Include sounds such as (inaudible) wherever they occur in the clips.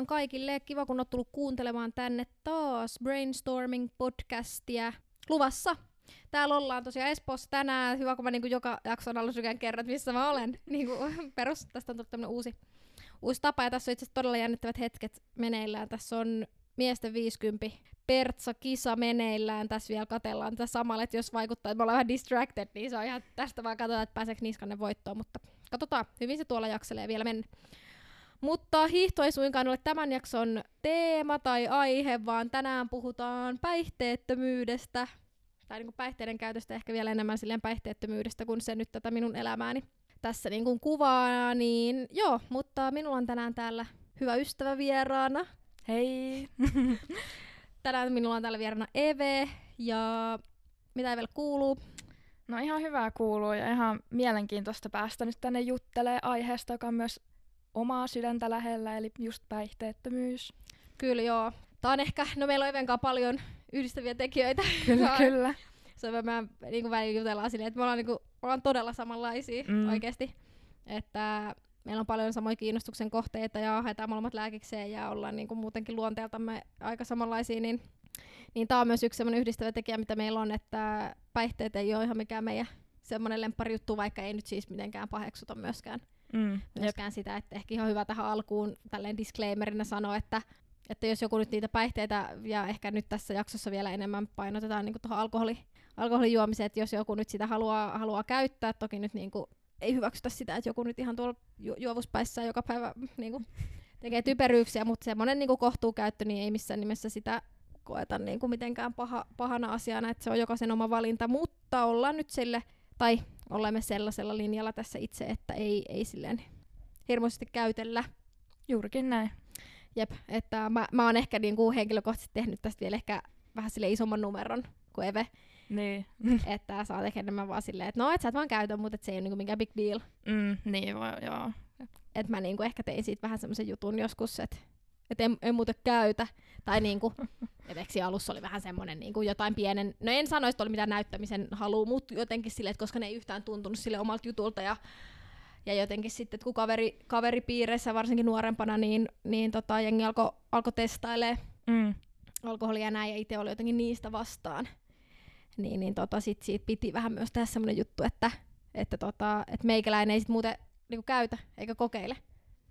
vaan kaikille. Kiva, kun oot tullut kuuntelemaan tänne taas Brainstorming-podcastia luvassa. Täällä ollaan tosiaan Espoossa tänään. Hyvä, kun mä niin joka jakson alussa kerran, missä mä olen. (laughs) Niin kuin, perus, tästä on tullut tämmönen uusi, uusi tapa. Ja tässä on itse asiassa todella jännittävät hetket meneillään. Tässä on miesten 50 Pertsa-kisa meneillään. Tässä vielä katellaan tätä samalla, että jos vaikuttaa, että me ollaan vähän distracted, niin se on ihan tästä vaan katsotaan, että pääseekö Niskanne voittoon. Mutta katsotaan, hyvin se tuolla jakselee vielä mennä. Mutta hiihto ei suinkaan ole tämän jakson teema tai aihe, vaan tänään puhutaan päihteettömyydestä. Tai niin kuin päihteiden käytöstä ehkä vielä enemmän silleen päihteettömyydestä, kun se nyt tätä minun elämääni tässä niin kuin kuvaa. Niin joo, mutta minulla on tänään täällä hyvä ystävä vieraana. Hei! (laughs) tänään minulla on täällä vieraana Eve ja mitä vielä kuuluu? No ihan hyvää kuuluu ja ihan mielenkiintoista päästä nyt tänne juttelee aiheesta, joka on myös omaa sydäntä lähellä, eli just päihteettömyys. Kyllä joo. Tämä on ehkä, no meillä on Evenkaan paljon yhdistäviä tekijöitä. (laughs) Kyllä, kyllä. Se on mä niin kuin välillä jutellaan silleen, että me ollaan, niin kuin, ollaan todella samanlaisia mm. oikeasti. Että meillä on paljon samoja kiinnostuksen kohteita ja haetaan molemmat lääkikseen ja ollaan niin kuin muutenkin luonteeltamme aika samanlaisia, niin, niin tämä on myös yksi semmoinen yhdistävä tekijä, mitä meillä on, että päihteet ei ole ihan mikään meidän semmoinen juttu, vaikka ei nyt siis mitenkään paheksuta myöskään, mm, myöskään sitä, että ehkä ihan hyvä tähän alkuun tälleen disclaimerina sanoa, että että jos joku nyt niitä päihteitä, ja ehkä nyt tässä jaksossa vielä enemmän painotetaan niin tuohon alkoholi, alkoholijuomiseen, että jos joku nyt sitä haluaa, haluaa käyttää, toki nyt niin kuin, ei hyväksytä sitä, että joku nyt ihan tuolla ju- juovuspäissä joka päivä niin kuin, tekee typeryyksiä, mutta semmoinen niin kohtuukäyttö, niin ei missään nimessä sitä koeta niin kuin mitenkään paha, pahana asiana, että se on jokaisen oma valinta, mutta ollaan nyt sille, tai olemme sellaisella linjalla tässä itse, että ei, ei silleen hirmuisesti käytellä. Juurikin näin. Jep, että mä, mä oon ehkä niin kuin henkilökohtaisesti tehnyt tästä vielä ehkä vähän sille isomman numeron kuin Eve. Niin. (laughs) että sä oot ehkä enemmän vaan silleen, että no et sä et vaan käytä, mutta et se ei ole niinku mikään big deal. Mm, niin voi, joo. Et mä niinku ehkä tein siitä vähän semmoisen jutun joskus, että et en, en muuten käytä. Tai niinku, (laughs) et alussa oli vähän semmoinen niinku jotain pienen, no en sano, että oli mitään näyttämisen halu, mutta jotenkin silleen, että koska ne ei yhtään tuntunut sille omalta jutulta ja ja jotenkin sitten, että kun kaveri, kaveripiireissä, varsinkin nuorempana, niin, niin tota, jengi alkoi alko testailemaan mm. alkoholia ja näin, ja itse oli jotenkin niistä vastaan. Niin, niin tota, sit siitä piti vähän myös tehdä semmoinen juttu, että, että, tota, että meikäläinen ei sit muuten niinku käytä eikä kokeile.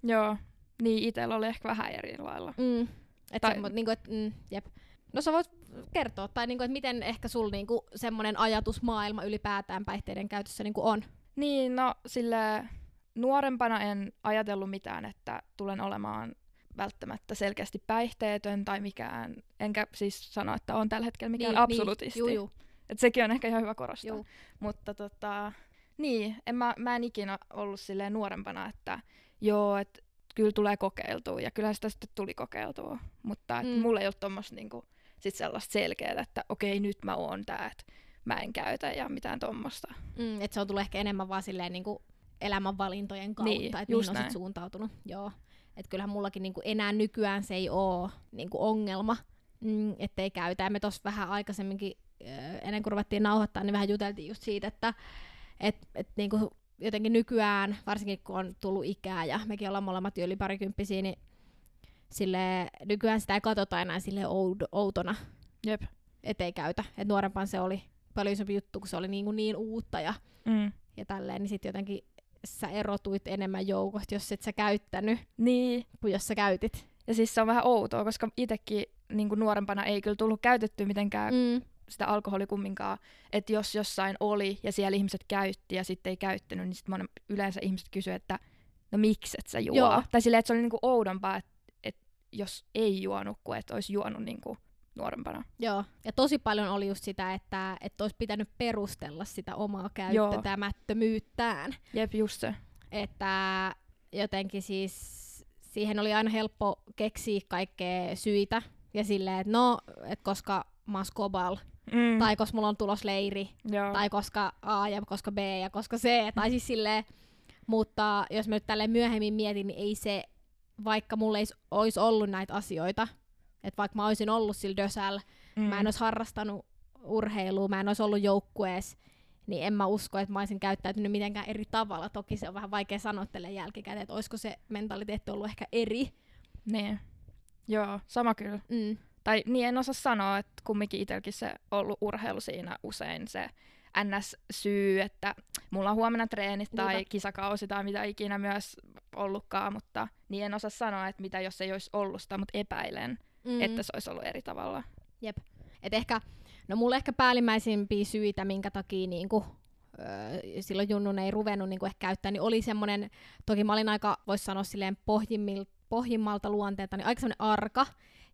Joo, niin itsellä oli ehkä vähän eri lailla. Mm. Et tai... semmo, niinku, et, mm, jep. No sä voit kertoa, tai niinku, että miten ehkä sul niinku, semmoinen ajatusmaailma ylipäätään päihteiden käytössä niinku on? Niin, no sille nuorempana en ajatellut mitään, että tulen olemaan välttämättä selkeästi päihteetön tai mikään, enkä siis sano, että on tällä hetkellä mikään niin, absolutisti. Niin, juu, juu. Et sekin on ehkä ihan hyvä korostaa. Juu. Mutta tota, niin, en mä, mä en ikinä ollut silleen nuorempana, että joo, että kyllä tulee kokeiltua, ja kyllä sitä sitten tuli kokeiltua, mutta mm. mulla ei ollut tuommoista niinku, sit sellaista selkeää, että okei, nyt mä oon tää, että mä en käytä ja mitään tuommoista. Mm, että se on tullut ehkä enemmän vaan silleen niinku elämänvalintojen kautta, niin, että mihin on sit suuntautunut. Joo. Et kyllähän mullakin niinku enää nykyään se ei ole niinku ongelma, mm, ettei käytä. Ja me tuossa vähän aikaisemminkin, ennen kuin ruvettiin nauhoittaa, niin vähän juteltiin just siitä, että et, et niinku jotenkin nykyään, varsinkin kun on tullut ikää ja mekin ollaan molemmat yli parikymppisiä, niin sille, nykyään sitä ei katsota enää sille outona. Jep. Ettei käytä. Et nuorempaan se oli paljon isompi juttu, kun se oli niin, niin uutta ja, mm. ja tälleen, niin sitten jotenkin sä erotuit enemmän joukosta, jos et sä käyttänyt, niin. kuin jos sä käytit. Ja siis se on vähän outoa, koska itsekin niin nuorempana ei kyllä tullut käytetty mitenkään mm. Sitä alkoholi kumminkaan. Että jos jossain oli ja siellä ihmiset käytti ja sitten ei käyttänyt, niin sitten yleensä ihmiset kysyivät, että no miksi et sä juo? Joo. Tai silleen, että se oli niinku oudompaa, että et jos ei juonut, kuin että olisi juonut niinku nuorempana. Joo, ja tosi paljon oli just sitä, että, että olisi pitänyt perustella sitä omaa käyttämättömyyttään. Jep, just se. Että jotenkin siis siihen oli aina helppo keksiä kaikkea syitä. Ja silleen, että no, että koska mä oon mm. tai koska mulla on tulos leiri, Joo. tai koska A ja koska B ja koska C, tai siis silleen, mutta jos mä nyt tälle myöhemmin mietin, niin ei se, vaikka mulla ei olisi ollut näitä asioita, että vaikka mä olisin ollut sillä dösällä, mm. mä en olisi harrastanut urheilua, mä en olisi ollut joukkueessa, niin en mä usko, että mä olisin käyttäytynyt mitenkään eri tavalla. Toki se on vähän vaikea sanoa tälle jälkikäteen, että olisiko se mentaliteetti ollut ehkä eri. Niin. Joo, sama kyllä. Mm. Tai niin en osaa sanoa, että kumminkin itselläkin se ollut urheilu siinä usein se NS-syy, että mulla on huomenna treenit tai Niinpä. kisakausi tai mitä ikinä myös ollutkaan, mutta niin en osaa sanoa, että mitä jos ei olisi ollut sitä, mutta epäilen, mm. että se olisi ollut eri tavalla. Jep. Et ehkä, no mulla ehkä päällimmäisimpiä syitä, minkä takia niinku, silloin Junnun ei ruvennut niinku ehkä käyttää, niin oli semmoinen, toki mä olin aika, voisi sanoa silleen pohjimmilta, pohjimmalta luonteelta, niin aika semmoinen arka,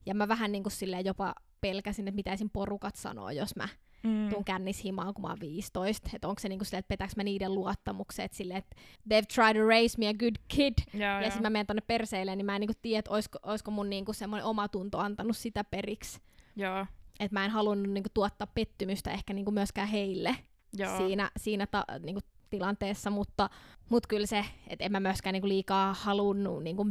ja mä vähän niinku silleen jopa pelkäsin, että mitä esim. porukat sanoo, jos mä mm. tuun kännishimaan, kun mä oon 15. Että onko se niinku silleen, että petääks mä niiden luottamukset silleen, että they've tried to raise me a good kid. Ja, ja sitten mä menen tonne perseille, niin mä en niinku tiedä, että oisko, oisko mun niinku semmoinen omatunto antanut sitä periksi. Joo. Että mä en halunnut niinku tuottaa pettymystä ehkä niinku myöskään heille Joo. siinä, siinä ta, niinku tilanteessa, mutta mut kyllä se, että en mä myöskään niinku liikaa halunnut niinku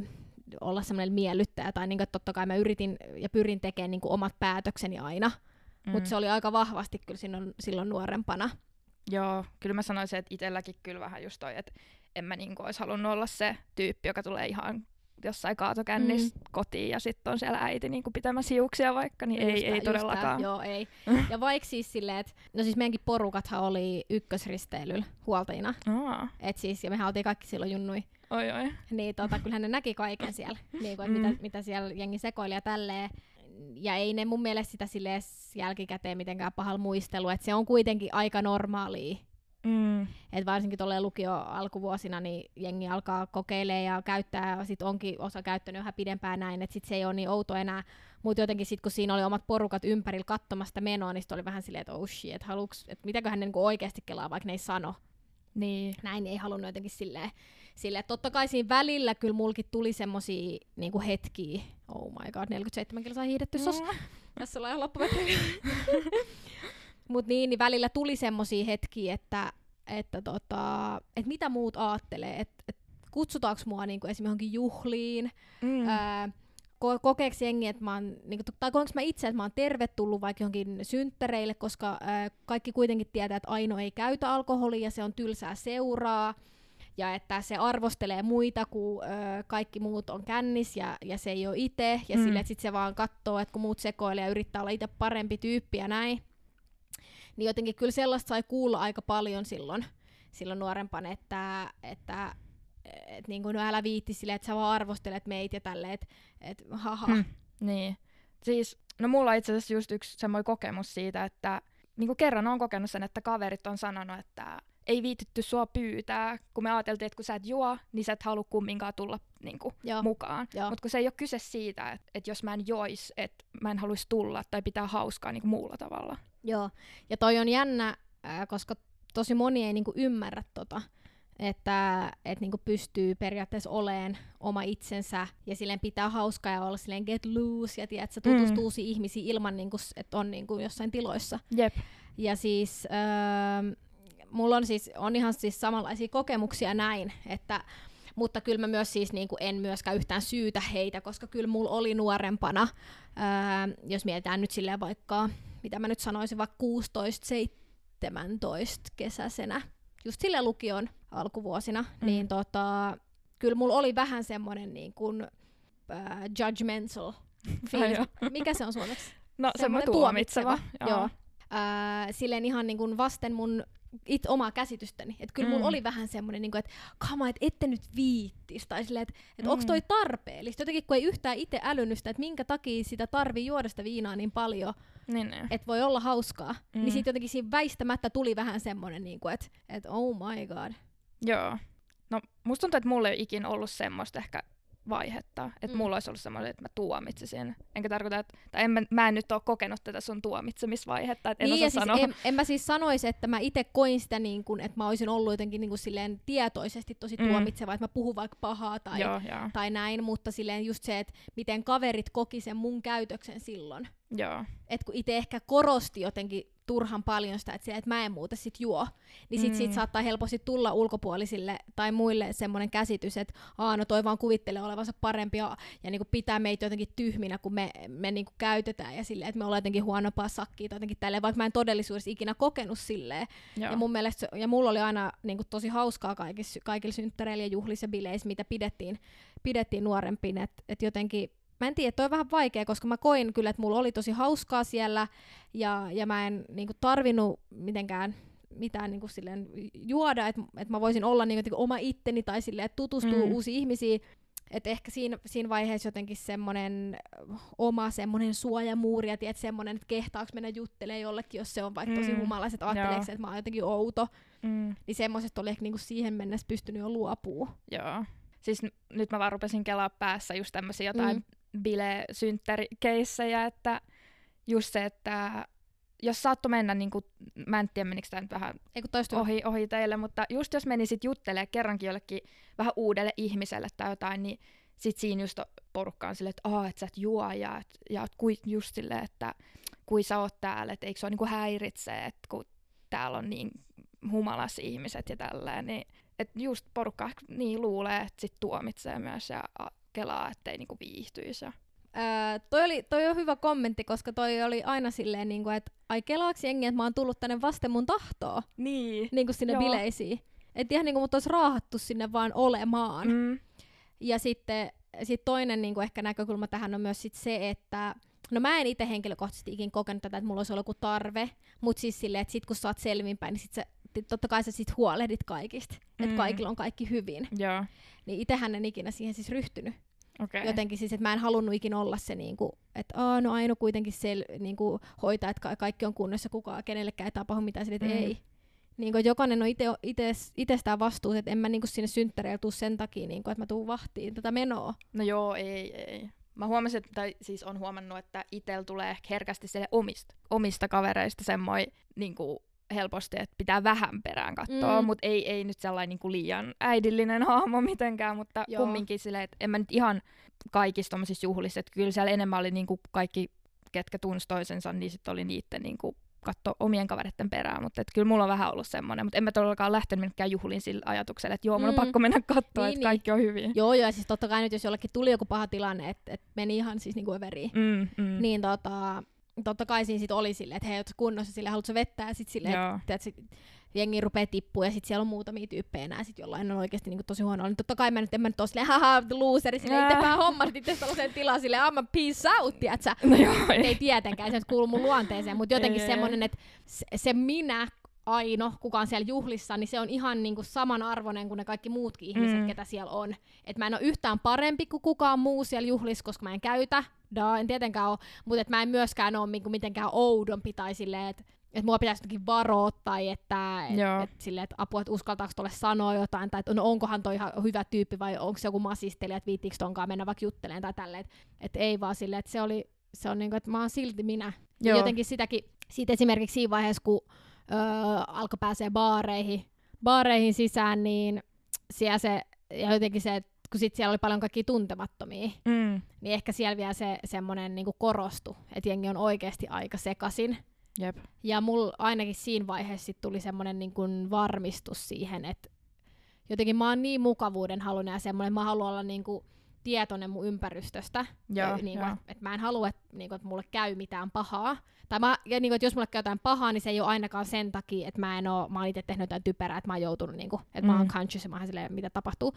olla semmoinen miellyttäjä, tai niinku, että totta kai mä yritin ja pyrin tekemään niinku omat päätökseni aina, mm. mutta se oli aika vahvasti kyllä silloin, silloin nuorempana. Joo, kyllä mä sanoisin, että itselläkin kyllä vähän just toi, että en mä niinku olisi halunnut olla se tyyppi, joka tulee ihan jossain kaatokännissä mm. kotiin ja sitten on siellä äiti niin pitämässä hiuksia vaikka, niin ei, ei todellakaan. Joo, ei. (laughs) ja vaikka siis silleen, että no siis meidänkin porukathan oli ykkösristeilyllä huoltajina. Oh. Et siis, ja mehän oltiin kaikki silloin junnui. Oi, oi. Niin tota, kyllähän ne näki kaiken siellä, (laughs) niin kuin, mm. mitä, mitä siellä jengi sekoili ja tälleen. Ja ei ne mun mielestä sitä silleen jälkikäteen mitenkään pahalla muistelu, että se on kuitenkin aika normaalia Mm. Et varsinkin tuolle lukio alkuvuosina niin jengi alkaa kokeilemaan ja käyttää, ja sit onkin osa käyttänyt yhä pidempään näin, että sit se ei ole niin outo enää. Mutta jotenkin sitten kun siinä oli omat porukat ympärillä katsomasta menoa, niin oli vähän silleen, että oh shit, että haluuks, että mitäköhän ne niinku oikeasti kelaa, vaikka ne ei sano. Niin. Näin ei halunnut jotenkin silleen, silleen totta kai siinä välillä kyllä mulkin tuli semmosia niinku hetkiä, oh my god, 47 kilsaa hiihdetty sos, mm. (laughs) tässä ollaan ihan loppumetri. (laughs) Mut niin, niin välillä tuli semmosia hetkiä, että, että, tota, että mitä muut aattelee, että, että kutsutaanko mua niinku esimerkiksi johonkin juhliin, mm. ää, ko- jengi, että mä oon, niinku, tai koenko mä itse, että mä oon tervetullut vaikka johonkin synttäreille, koska ää, kaikki kuitenkin tietää, että Aino ei käytä alkoholia se on tylsää seuraa, ja että se arvostelee muita, kun ö, kaikki muut on kännis ja, ja se ei ole itse, ja mm. sille, että sit se vaan katsoo, että kun muut sekoilee ja yrittää olla itse parempi tyyppi ja näin niin jotenkin kyllä sellaista sai kuulla aika paljon silloin, silloin nuorempana, että, että et niin kuin, no älä viitti silleen, että sä vaan arvostelet meitä ja tälleen, että et, haha. Hmm, niin. Siis, no mulla on itse asiassa just yksi semmoinen kokemus siitä, että niin kuin kerran on kokenut sen, että kaverit on sanonut, että ei viititty sua pyytää, kun me ajateltiin, että kun sä et juo, niin sä et halua kumminkaan tulla niin kuin, mukaan. Mutta kun se ei ole kyse siitä, että, että jos mä en jois, että mä en haluaisi tulla tai pitää hauskaa niin kuin muulla tavalla. Joo, ja toi on jännä, äh, koska tosi moni ei niinku ymmärrä tota, että et niinku pystyy periaatteessa oleen oma itsensä ja silleen pitää hauskaa ja olla silleen get loose ja tiedät, että tutustuu mm. uusiin ihmisiin ilman, niinku, että on niinku jossain tiloissa. Jep. Ja siis äh, mulla on siis on ihan siis samanlaisia kokemuksia näin, että mutta kyllä mä myös siis niin kuin en myöskään yhtään syytä heitä, koska kyllä mulla oli nuorempana, ää, jos mietitään nyt silleen vaikka mitä mä nyt sanoisin, vaikka 16-17 kesäisenä, just sille lukion alkuvuosina, mm. niin tota, kyllä mulla oli vähän semmoinen niin kuin, uh, judgmental (laughs) fiilis. Mikä se on suomeksi? No semmoinen tuomitseva. tuomitseva. Joo. joo. Silleen ihan niin kuin vasten mun it, omaa käsitystäni. Että kyllä mm. mulla oli vähän semmoinen, niin että kama, että ette nyt viittis. Tai silleen, että et mm. onko toi tarpeellista. Jotenkin kun ei yhtään itse älynnystä, että minkä takia sitä tarvii juoda sitä viinaa niin paljon, niin, niin. että voi olla hauskaa. Niin mm. Niin sitten jotenkin siinä väistämättä tuli vähän semmoinen, niin että et oh my god. Joo. No musta tuntuu, että mulla ei ikinä ollut semmoista ehkä vaihetta. Että mm. mulla olisi ollut semmoinen, että mä tuomitsisin. Enkä tarkoita, että tai en mä, mä en nyt ole kokenut tätä sun tuomitsemisvaihetta, että en niin, osaa siis En, en mä siis sanoisi, että mä itse koin sitä niin kuin, että mä olisin ollut jotenkin niin kuin silleen tietoisesti tosi mm. tuomitseva, että mä puhun vaikka pahaa tai, joo, joo. tai näin, mutta silleen just se, että miten kaverit koki sen mun käytöksen silloin. Joo. Et kun itse ehkä korosti jotenkin turhan paljon sitä, että, että mä en muuta sit juo, niin sit mm. siitä saattaa helposti tulla ulkopuolisille tai muille semmoinen käsitys, että Aa, no toi vaan kuvittelee olevansa parempi ja, ja niin pitää meitä jotenkin tyhminä, kun me, me niin käytetään ja silleen, että me ollaan jotenkin huonompaa sakkia tai jotenkin tälleen, vaikka mä en todellisuudessa ikinä kokenut silleen. Joo. Ja mun mielestä, ja mulla oli aina niin tosi hauskaa kaikissa, kaikilla synttäreillä ja juhlissa ja bileissä, mitä pidettiin, pidettiin nuorempiin, että et jotenkin mä en tiedä, toi on vähän vaikea, koska mä koin kyllä, että mulla oli tosi hauskaa siellä, ja, ja mä en niinku tarvinnut mitenkään mitään niinku silleen juoda, että et mä voisin olla niinku, oma itteni tai silleen, että tutustuu mm. uusiin ihmisiin. Että ehkä siinä, siinä vaiheessa jotenkin semmoinen oma semmoinen suojamuuri, ja tiedät, semmoinen, että kehtaako mennä juttelee jollekin, jos se on vaikka tosi mm. humalaiset, ajatteleeko että mä oon jotenkin outo. Mm. Niin semmoiset oli ehkä niinku siihen mennessä pystynyt jo luopuu. Joo. Siis n- nyt mä vaan rupesin kelaa päässä just tämmöisiä jotain mm. Bile-synttärikeissejä, että just se, että jos saattoi mennä, niin kuin, mä en tiedä menikö tämä nyt vähän ohi, ohi teille, mutta just jos menisit juttelemaan kerrankin jollekin vähän uudelle ihmiselle tai jotain, niin sit siinä just porukka on silleen, että aah, et sä et juo ja, et, ja kui, just silleen, että kui sä oot täällä, että eikö se ole niinku häiritsee, että kun täällä on niin humalas ihmiset ja tälleen, niin et just porukka niin luulee, että sit tuomitsee myös ja kelaa, ettei niinku viihtyisi. Ja Öö, toi, oli, toi on hyvä kommentti, koska toi oli aina silleen, niin kuin, että ai kelaaksi jengi, että mä oon tullut tänne vasten mun tahtoa. Niin. Niin kuin sinne Joo. bileisiin. Että ihan niin kuin mut olisi raahattu sinne vaan olemaan. Mm. Ja sitten sit toinen niin kuin ehkä näkökulma tähän on myös sit se, että No mä en itse henkilökohtaisesti ikin kokenut tätä, että mulla olisi ollut joku tarve, mutta siis silleen, että sit kun sä oot selvinpäin, niin sit sä, totta kai sä sit huolehdit kaikista, mm. että kaikilla on kaikki hyvin. Joo. Niin itsehän en ikinä siihen siis ryhtynyt. Okay. Jotenkin siis, että mä en halunnut ikinä olla se, niinku, että Aa, no Aino kuitenkin sel, niinku, hoitaa, että ka- kaikki on kunnossa, kukaan kenellekään ei tapahdu mitään, että mm. ei. Niinku, jokainen on ite, itsestään vastuussa, että en mä niinku, sinne synttäreillä tuu sen takia, niinku, että mä tuun vahtiin tätä menoa. No joo, ei, ei. Mä huomasin, että, tai siis on huomannut, että itsellä tulee ehkä herkästi sille omista, omista kavereista semmoinen niinku, helposti, että pitää vähän perään katsoa, mm. mutta ei, ei nyt sellainen niin kuin liian äidillinen (laughs) hahmo mitenkään, mutta Joo. kumminkin silleen, että en mä nyt ihan kaikissa tommosissa juhlissa, että kyllä siellä enemmän oli niin kuin kaikki, ketkä tunsi toisensa, niin sitten oli niiden niin kuin katso omien kavereiden perään, mutta et kyllä mulla on vähän ollut semmoinen, mutta en mä todellakaan lähtenyt minnekään juhliin sillä ajatuksella, että joo, mulla mm. on pakko mennä katsoa, niin, että kaikki on hyvin. Joo, joo, ja siis totta kai nyt jos jollekin tuli joku paha tilanne, että et meni ihan siis niinku överiin, mm, mm. niin tota, totta kai siinä sit oli silleen, että hei, oot kunnossa, sille haluatko vettä, ja sit silleen, että sit jengi rupeaa tippua, ja sit siellä on muutamia tyyppejä enää, sit jollain on oikeasti niinku tosi huono. Niin totta kai mä nyt en mä nyt ole silleen, haha, looseri, silleen, itse hommat itse sellaisen tilaan silleen, amma peace out, tiiätsä. No joo, ei. ei tietenkään, se kuuluu mun luonteeseen, mutta jotenkin semmonen, että se, se minä Aino, kuka on siellä juhlissa, niin se on ihan niinku samanarvoinen kuin ne kaikki muutkin ihmiset, mm. ketä siellä on. Et mä en ole yhtään parempi kuin kukaan muu siellä juhlissa, koska mä en käytä, da, en tietenkään ole, mutta et mä en myöskään ole niinku mitenkään oudompi tai silleen, että että mua pitäisi jotenkin varoa tai että et, et, sille, et apua, että uskaltaako tuolle sanoa jotain, tai että no onkohan toi ihan hyvä tyyppi vai onko se joku masistelija, että viittiinkö tonkaan mennä vaikka juttelemaan tai tälleen, että et ei vaan silleen, että se oli, se on niinku, että mä oon silti minä. Joo. Ja jotenkin sitäkin, siitä esimerkiksi siinä vaiheessa, kun öö, alkoi pääsee baareihin, baareihin sisään, niin siellä se, ja jotenkin se, että kun sit siellä oli paljon kaikki tuntemattomia, mm. niin ehkä siellä vielä se semmoinen niinku korostu, että jengi on oikeasti aika sekasin. Jep. Ja mulla ainakin siinä vaiheessa sit tuli semmoinen niinku varmistus siihen, että jotenkin mä oon niin mukavuuden halunnut ja semmoinen, mä haluan olla niinku tietoinen mun ympäristöstä. Joo, niin kuin, että, että mä en halua, että, niin kuin, että mulle käy mitään pahaa. Tai mä, ja niin kuin, että jos mulle käy jotain pahaa, niin se ei ole ainakaan sen takia, että mä en oo, mä oon itse tehnyt jotain typerää, että mä oon joutunut, niin kuin, että mm. mä oon mm. conscious ja mä oon silleen, mitä tapahtuu.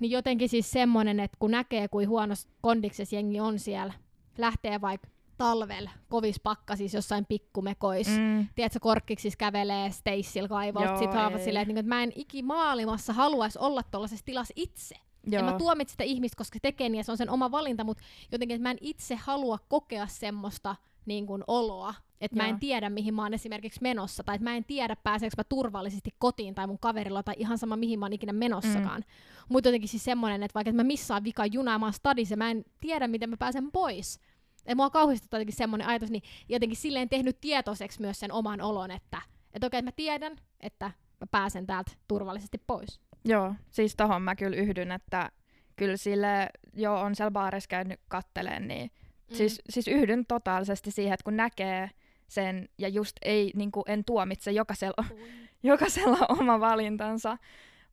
Niin jotenkin siis semmonen, että kun näkee, kuin huonossa kondiksessa jengi on siellä, lähtee vaikka talvel kovis siis jossain pikkumekois. Mm. Tiedätkö, korkkiksi siis kävelee Staceyl kaivolta. Sitten silleen, että, niin, että mä en ikimaailmassa haluaisi olla tuollaisessa tilassa itse. Joo. En mä tuomitse sitä ihmistä, koska se tekee niin ja se on sen oma valinta, mutta jotenkin, että mä en itse halua kokea semmoista niin kuin, oloa, että mä en tiedä, mihin mä oon esimerkiksi menossa, tai että mä en tiedä, pääseekö mä turvallisesti kotiin tai mun kaverilla, tai ihan sama, mihin mä oon ikinä menossakaan. Mm. Mutta jotenkin siis semmoinen, että vaikka että mä missaan vika junaa, mä oon stadissa, mä en tiedä, miten mä pääsen pois. Ja mua kauhistuttaa jotenkin semmoinen ajatus, niin jotenkin silleen tehnyt tietoiseksi myös sen oman olon, että, että okei, mä tiedän, että mä pääsen täältä turvallisesti pois. Joo, siis tohon mä kyllä yhdyn, että kyllä sille jo on siellä baarissa käynyt katteleen, niin mm. siis, siis yhdyn totaalisesti siihen, että kun näkee sen ja just ei, niin kuin en tuomitse jokaisella, (laughs) jokaisella oma valintansa,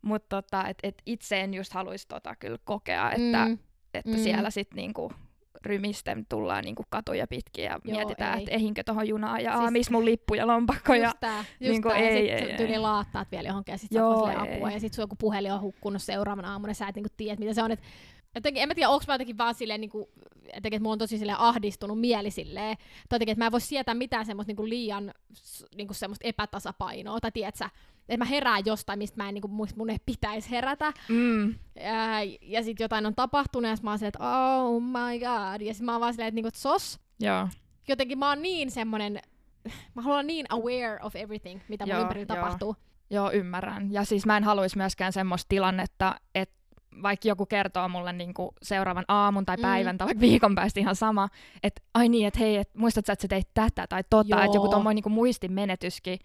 mutta tota, et, et itse en just haluaisi tota kyllä kokea, että, mm. että mm. siellä sitten niinku rymisten tullaan niinku katuja pitkin ja Joo, mietitään, että ehinkö tuohon junaan ja siis, missä mun lippu ja lompakko. Ja, tää, just niinku, tää, ei, ja sit ei, tyyli laattaat vielä johonkin ja sit Joo, apua ja sit sun joku puhelin on hukkunut seuraavana aamuna ja sä et niinku tiedä, mitä se on. Et jotenkin, en mä tiedä, onko mä jotenkin vaan silleen, niin kuin, jotenkin, että mulla on tosi silleen ahdistunut mieli silleen, tai jotenkin, että mä en voi sietää mitään semmoista niin kuin liian niin kuin semmoista epätasapainoa, tai tiedätkö, että mä herään jostain, mistä mä en, niin kuin, mun ei pitäisi herätä. Mm. Ja, ja sitten jotain on tapahtunut, ja mä oon silleen, että oh my god, ja sitten mä oon vaan silleen, että, niin kuin, että sos, Joo. jotenkin mä oon niin semmonen, (laughs) mä haluan olla niin aware of everything, mitä mun ympärillä tapahtuu. Joo, ymmärrän. Ja siis mä en haluaisi myöskään semmoista tilannetta, että vaikka joku kertoo mulle niinku seuraavan aamun tai Mm. päivän tai vaikka viikon päästä ihan sama, että ai niin, että hei, et muistatko, että sä teit tätä tai tota, että joku Joo. tommoinen niinku muistin menetyskin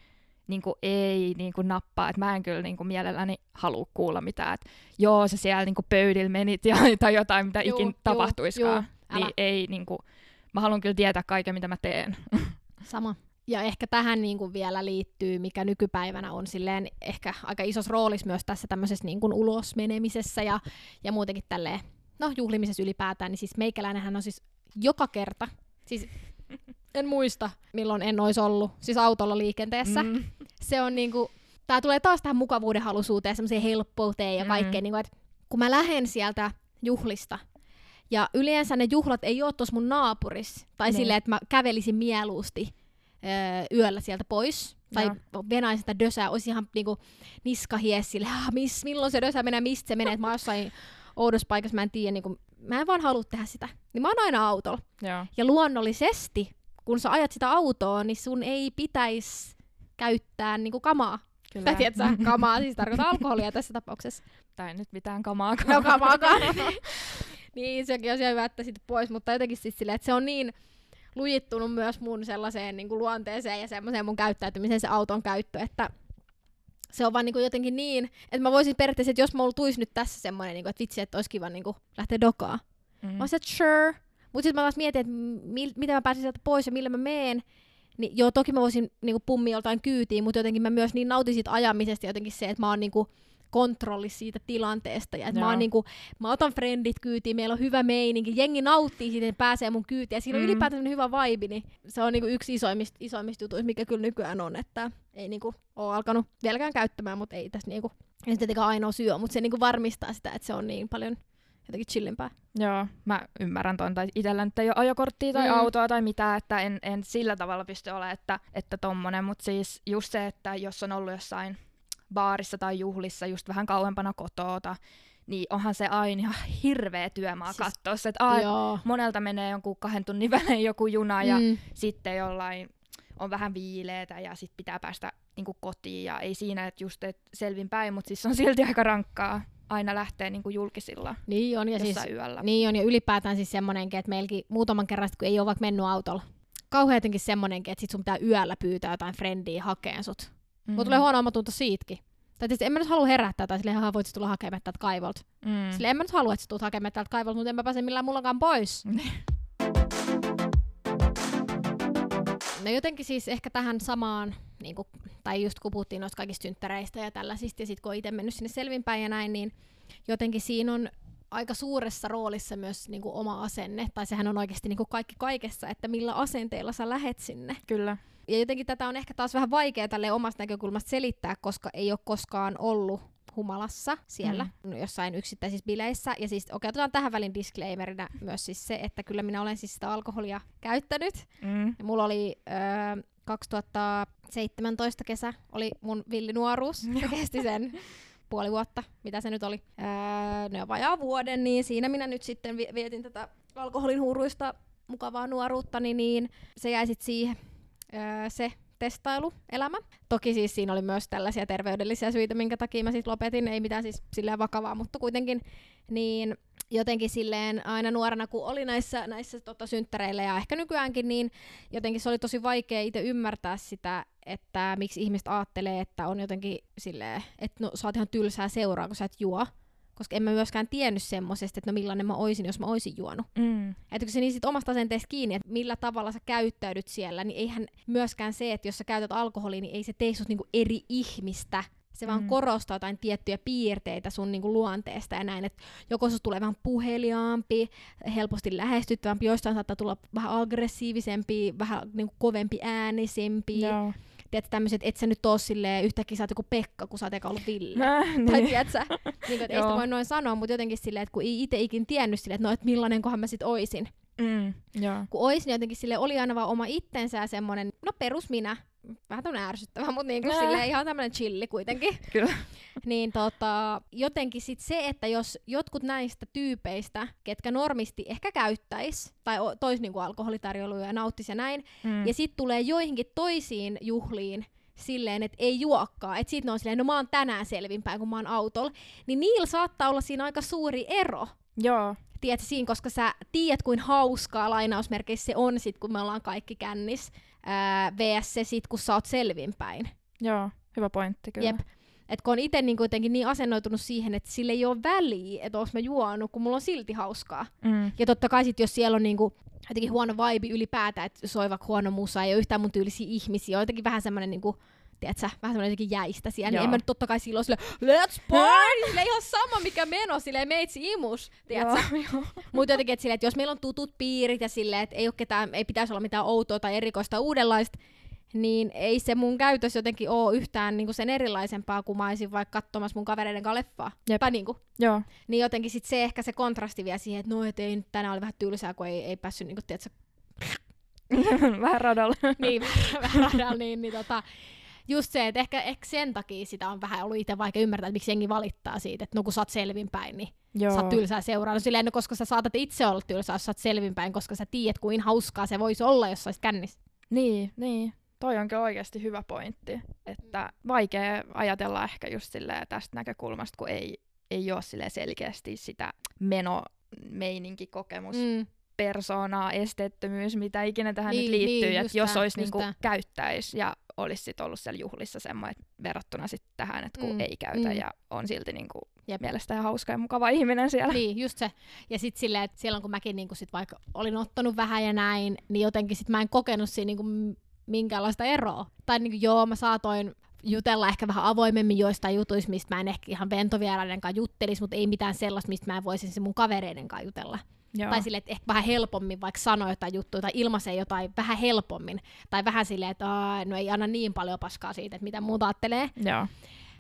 niinku ei niinku nappaa, että mä en kyllä niinku mielelläni halua kuulla mitään, että joo, sä siellä niinku pöydillä menit ja, (laughs) tai jotain, mitä Juu, ikin tapahtuiskaan, juu, niin ei niinku, mä haluan kyllä tietää kaiken, mitä mä teen. (laughs) Sama. Ja ehkä tähän niin kuin vielä liittyy, mikä nykypäivänä on silleen ehkä aika isos roolis myös tässä tämmöisessä niin kuin ulosmenemisessä ja, ja muutenkin tälleen, no juhlimisessa ylipäätään, niin siis meikäläinenhän on siis joka kerta, siis en muista milloin en olisi ollut, siis autolla liikenteessä. Mm. Se on niinku, tää tulee taas tähän mukavuuden halusuuteen, semmoiseen helppouteen ja Mm. kaikkeen, niinku, että kun mä lähden sieltä juhlista, ja yleensä ne juhlat ei ole tuossa mun naapuris, tai Niin. silleen, että mä kävelisin mieluusti öö, yöllä sieltä pois, tai Joo. venaisin sitä dösää, olisi ihan niinku niskahiessille, ah, miss, milloin se dösä menee, mistä se menee, että mä jossain oudossa paikassa, mä en tiedä, niinku, mä en vaan halua tehdä sitä. Niin mä oon aina autolla. Joo. Ja luonnollisesti, kun sä ajat sitä autoa, niin sun ei pitäisi käyttää niinku kamaa. Kyllä. Tai tiedätkö, kamaa siis tarkoittaa alkoholia tässä tapauksessa. Tai nyt mitään kamaa. No kamaakaan. (laughs) niin, sekin on ihan hyvä, että sitten pois, mutta jotenkin siis silleen, että se on niin lujittunut myös mun sellaiseen niin kuin luonteeseen ja semmoiseen mun käyttäytymiseen se auton käyttö, että se on vaan niin kuin jotenkin niin, että mä voisin periaatteessa, että jos mulla tuisi nyt tässä semmoinen, niin kuin, että vitsi, että olisi kiva niin kuin lähteä dokaa, Mm. Mä olisin, että sure. Mutta sitten mä taas mietin, että mi- miten mä pääsin sieltä pois ja millä mä meen. Niin joo, toki mä voisin niinku pummia joltain kyytiin, mutta jotenkin mä myös niin nautin siitä ajamisesta ja jotenkin se, että mä oon niinku kontrollissa siitä tilanteesta. Ja että mä, oon niinku, mä otan friendit kyytiin, meillä on hyvä meininki, jengi nauttii siitä, pääsee mun kyytiin. Ja siinä on Mm. ylipäätään semmonen hyvä vibe, niin se on niinku yksi isoimmista, isoimmista jutuista, mikä kyllä nykyään on, että ei niinku ole alkanut vieläkään käyttämään, mutta ei tässä niinku, ei se tietenkään ainoa syy ole, mutta se niinku varmistaa sitä, että se on niin paljon jotenkin chillimpää. Joo, mä ymmärrän ton. Tai itsellä nyt ei ole ajokorttia tai mm. autoa tai mitään, että en, en sillä tavalla pysty olemaan, että, että tommonen. Mutta siis just se, että jos on ollut jossain baarissa tai juhlissa just vähän kauempana kotoota, niin onhan se aina ihan hirveä työmaa Siis- katsoa se, että ai, monelta menee jonkun kahden tunnin (laughs) välein joku juna ja Mm. sitten jollain on vähän viileetä ja sitten pitää päästä niinku kotiin ja ei siinä, että just et selvin päin, mutta siis on silti aika rankkaa aina lähteä niinku julkisilla Niin on, ja siis, yöllä. niin on, ja ylipäätään siis semmonenkin, että meilläkin muutaman kerran, kun ei ole vaikka mennyt autolla, kauhean jotenkin semmonenkin, että sit sun pitää yöllä pyytää jotain frendiä hakeen sut. Mm. Mulla tulee huono omatunto siitäkin. Tai tietysti en mä nyt halua herättää, tai silleen, voit tulla hakemaan täältä kaivolta. Mm. Mm. Silleen en mä nyt halua, että sä tulet hakemaan täältä kaivolta, mutta en mä pääse millään mullakaan pois. (laughs) No jotenkin siis ehkä tähän samaan, niin kuin, tai just kun puhuttiin noista kaikista synttäreistä ja tällaisista, ja sitten kun on itse mennyt sinne selvinpäin ja näin, niin jotenkin siinä on aika suuressa roolissa myös niin kuin oma asenne, tai sehän on oikeasti niin kuin kaikki kaikessa, että millä asenteella sä lähet sinne. Kyllä. Ja jotenkin tätä on ehkä taas vähän vaikea tälle omasta näkökulmasta selittää, koska ei ole koskaan ollut humalassa siellä mm. jossain yksittäisissä bileissä. Ja siis okei, otetaan tähän välin disclaimerina myös siis se, että kyllä minä olen siis sitä alkoholia käyttänyt. Mm. Ja mulla oli öö, 2017 kesä, oli mun villinuoruus. Se kesti sen puoli vuotta, mitä se nyt oli. Öö, no vajaa vuoden, niin siinä minä nyt sitten vi- vietin tätä alkoholin huuruista mukavaa nuoruuttani, niin se jäi sitten siihen öö, se testailuelämä. Toki siis siinä oli myös tällaisia terveydellisiä syitä, minkä takia mä sitten lopetin. Ei mitään siis silleen vakavaa, mutta kuitenkin niin jotenkin silleen aina nuorena, kun oli näissä, näissä tota, synttäreillä ja ehkä nykyäänkin, niin jotenkin se oli tosi vaikea itse ymmärtää sitä, että miksi ihmiset ajattelee, että on jotenkin silleen, että no sä oot ihan tylsää seuraa, kun sä et juo. Koska en mä myöskään tiennyt semmosesta, että no millainen mä oisin, jos mä oisin juonut. Mm. Että kun se niin sit omasta asenteesta kiinni, että millä tavalla sä käyttäydyt siellä, niin eihän myöskään se, että jos sä käytät alkoholia, niin ei se tee sut niinku eri ihmistä. Se vaan Mm. korostaa jotain tiettyjä piirteitä sun niinku luonteesta ja näin, että joko susta tulee vähän puheliaampi, helposti lähestyttävämpi, joistain saattaa tulla vähän aggressiivisempi, vähän niinku kovempi äänisempi. Joo. Tiedätkö, tämmöiset, että sä nyt oo silleen yhtäkkiä sä oot joku Pekka, kun sä oot eka ollut Ville. Äh, niin. Tai tiedätkö, (laughs) niin, että ei sitä voi noin sanoa, mutta jotenkin silleen, että kun ei itse ikin tiennyt silleen, että no, että millainen kohan mä sit oisin. Mm, joo. Kun ois, niin jotenkin sille oli aina vaan oma itsensä ja semmonen, no perus minä, vähän tämmönen ärsyttävä, mutta niin kuin silleen ihan tämmönen chilli kuitenkin. (laughs) Kyllä. niin tota, jotenkin sit se, että jos jotkut näistä tyypeistä, ketkä normisti ehkä käyttäis, tai o- tois niinku alkoholitarjoiluja ja nauttis ja näin, Mm. ja sit tulee joihinkin toisiin juhliin silleen, että ei juokkaa, että sit ne on silleen, no mä oon tänään selvinpäin, kun mä oon autolla, niin niillä saattaa olla siinä aika suuri ero. Joo. Tiedätkö, siinä, koska sä tiedät, kuin hauskaa lainausmerkeissä se on sit, kun me ollaan kaikki kännis, ää, vs se sit, kun sä oot selvinpäin. Joo. Hyvä pointti kyllä. Jep. Et kun on itse niin kuitenkin niin asennoitunut siihen, että sille ei ole väliä, että onko mä juonut, kun mulla on silti hauskaa. Mm. Ja totta kai sit, jos siellä on niinku jotenkin huono vibe ylipäätään, että soi vaikka huono musa, ei ole yhtään mun tyylisiä ihmisiä, on jotenkin vähän semmoinen niinku, tiedätkö, vähän semmoinen jotenkin jäistä siellä, niin en mä nyt totta kai silloin sille, let's party, sille ihan sama mikä meno, sille meitsi imus, tiedätkö. Mutta jotenkin, että, sille, että jos meillä on tutut piirit ja silleen, että ei, ole ketään, ei pitäisi olla mitään outoa tai erikoista uudenlaista, niin ei se mun käytös jotenkin ole yhtään niinku sen erilaisempaa, kuin mä olisin vaikka katsomassa mun kavereiden kanssa leffaa. Jep. Tai niinku, Joo. niin jotenkin sit se ehkä se kontrasti vielä siihen, että no et ei tänään oli vähän tylsää, kun ei, ei päässyt niinku, tiedätkö, (laughs) Vähän radalla. niin vähän- vähän radalla, niin, niin tota, just se, että ehkä, ehkä sen takia sitä on vähän ollut itse vaikea ymmärtää, että miksi jengi valittaa siitä, että no kun sä oot selvinpäin, niin Joo. sä oot tylsää seuraa. No silleen, no, koska sä saatat itse olla tylsää, jos sä oot selvinpäin, koska sä tiedät, kuin hauskaa se voisi olla, jos sä olisit kännissä. Niin, niin. Toi on kyllä oikeasti hyvä pointti. Että vaikea ajatella ehkä just tästä näkökulmasta, kun ei, ei ole selkeästi sitä meno meininkikokemus, mm. Mm. persoonaa, esteettömyys, mitä ikinä tähän Niin, nyt liittyy. niin, että jos olisi niinku käyttäisi ja olisi sit ollut siellä juhlissa semmoinen verrattuna sit tähän, että kun Mm, ei käytä mm. ja on silti niinku Jep. mielestä ihan hauska ja mukava ihminen siellä. Niin, just se. Ja sit silleen, että silloin kun mäkin niinku sit vaikka olin ottanut vähän ja näin, niin jotenkin sit mä en kokenut siinä niinku minkäänlaista eroa. Tai niinku joo, mä saatoin jutella ehkä vähän avoimemmin joistain jutuista, mistä mä en ehkä ihan ventovieraiden kanssa juttelisi, mutta ei mitään sellaista, mistä mä en voisin se mun kavereiden kanssa jutella. Joo. Tai silleen, että ehkä vähän helpommin vaikka sanoa jotain juttuja tai ilmaisee jotain vähän helpommin. Tai vähän silleen, että no ei anna niin paljon paskaa siitä, että mitä muuta ajattelee. Joo.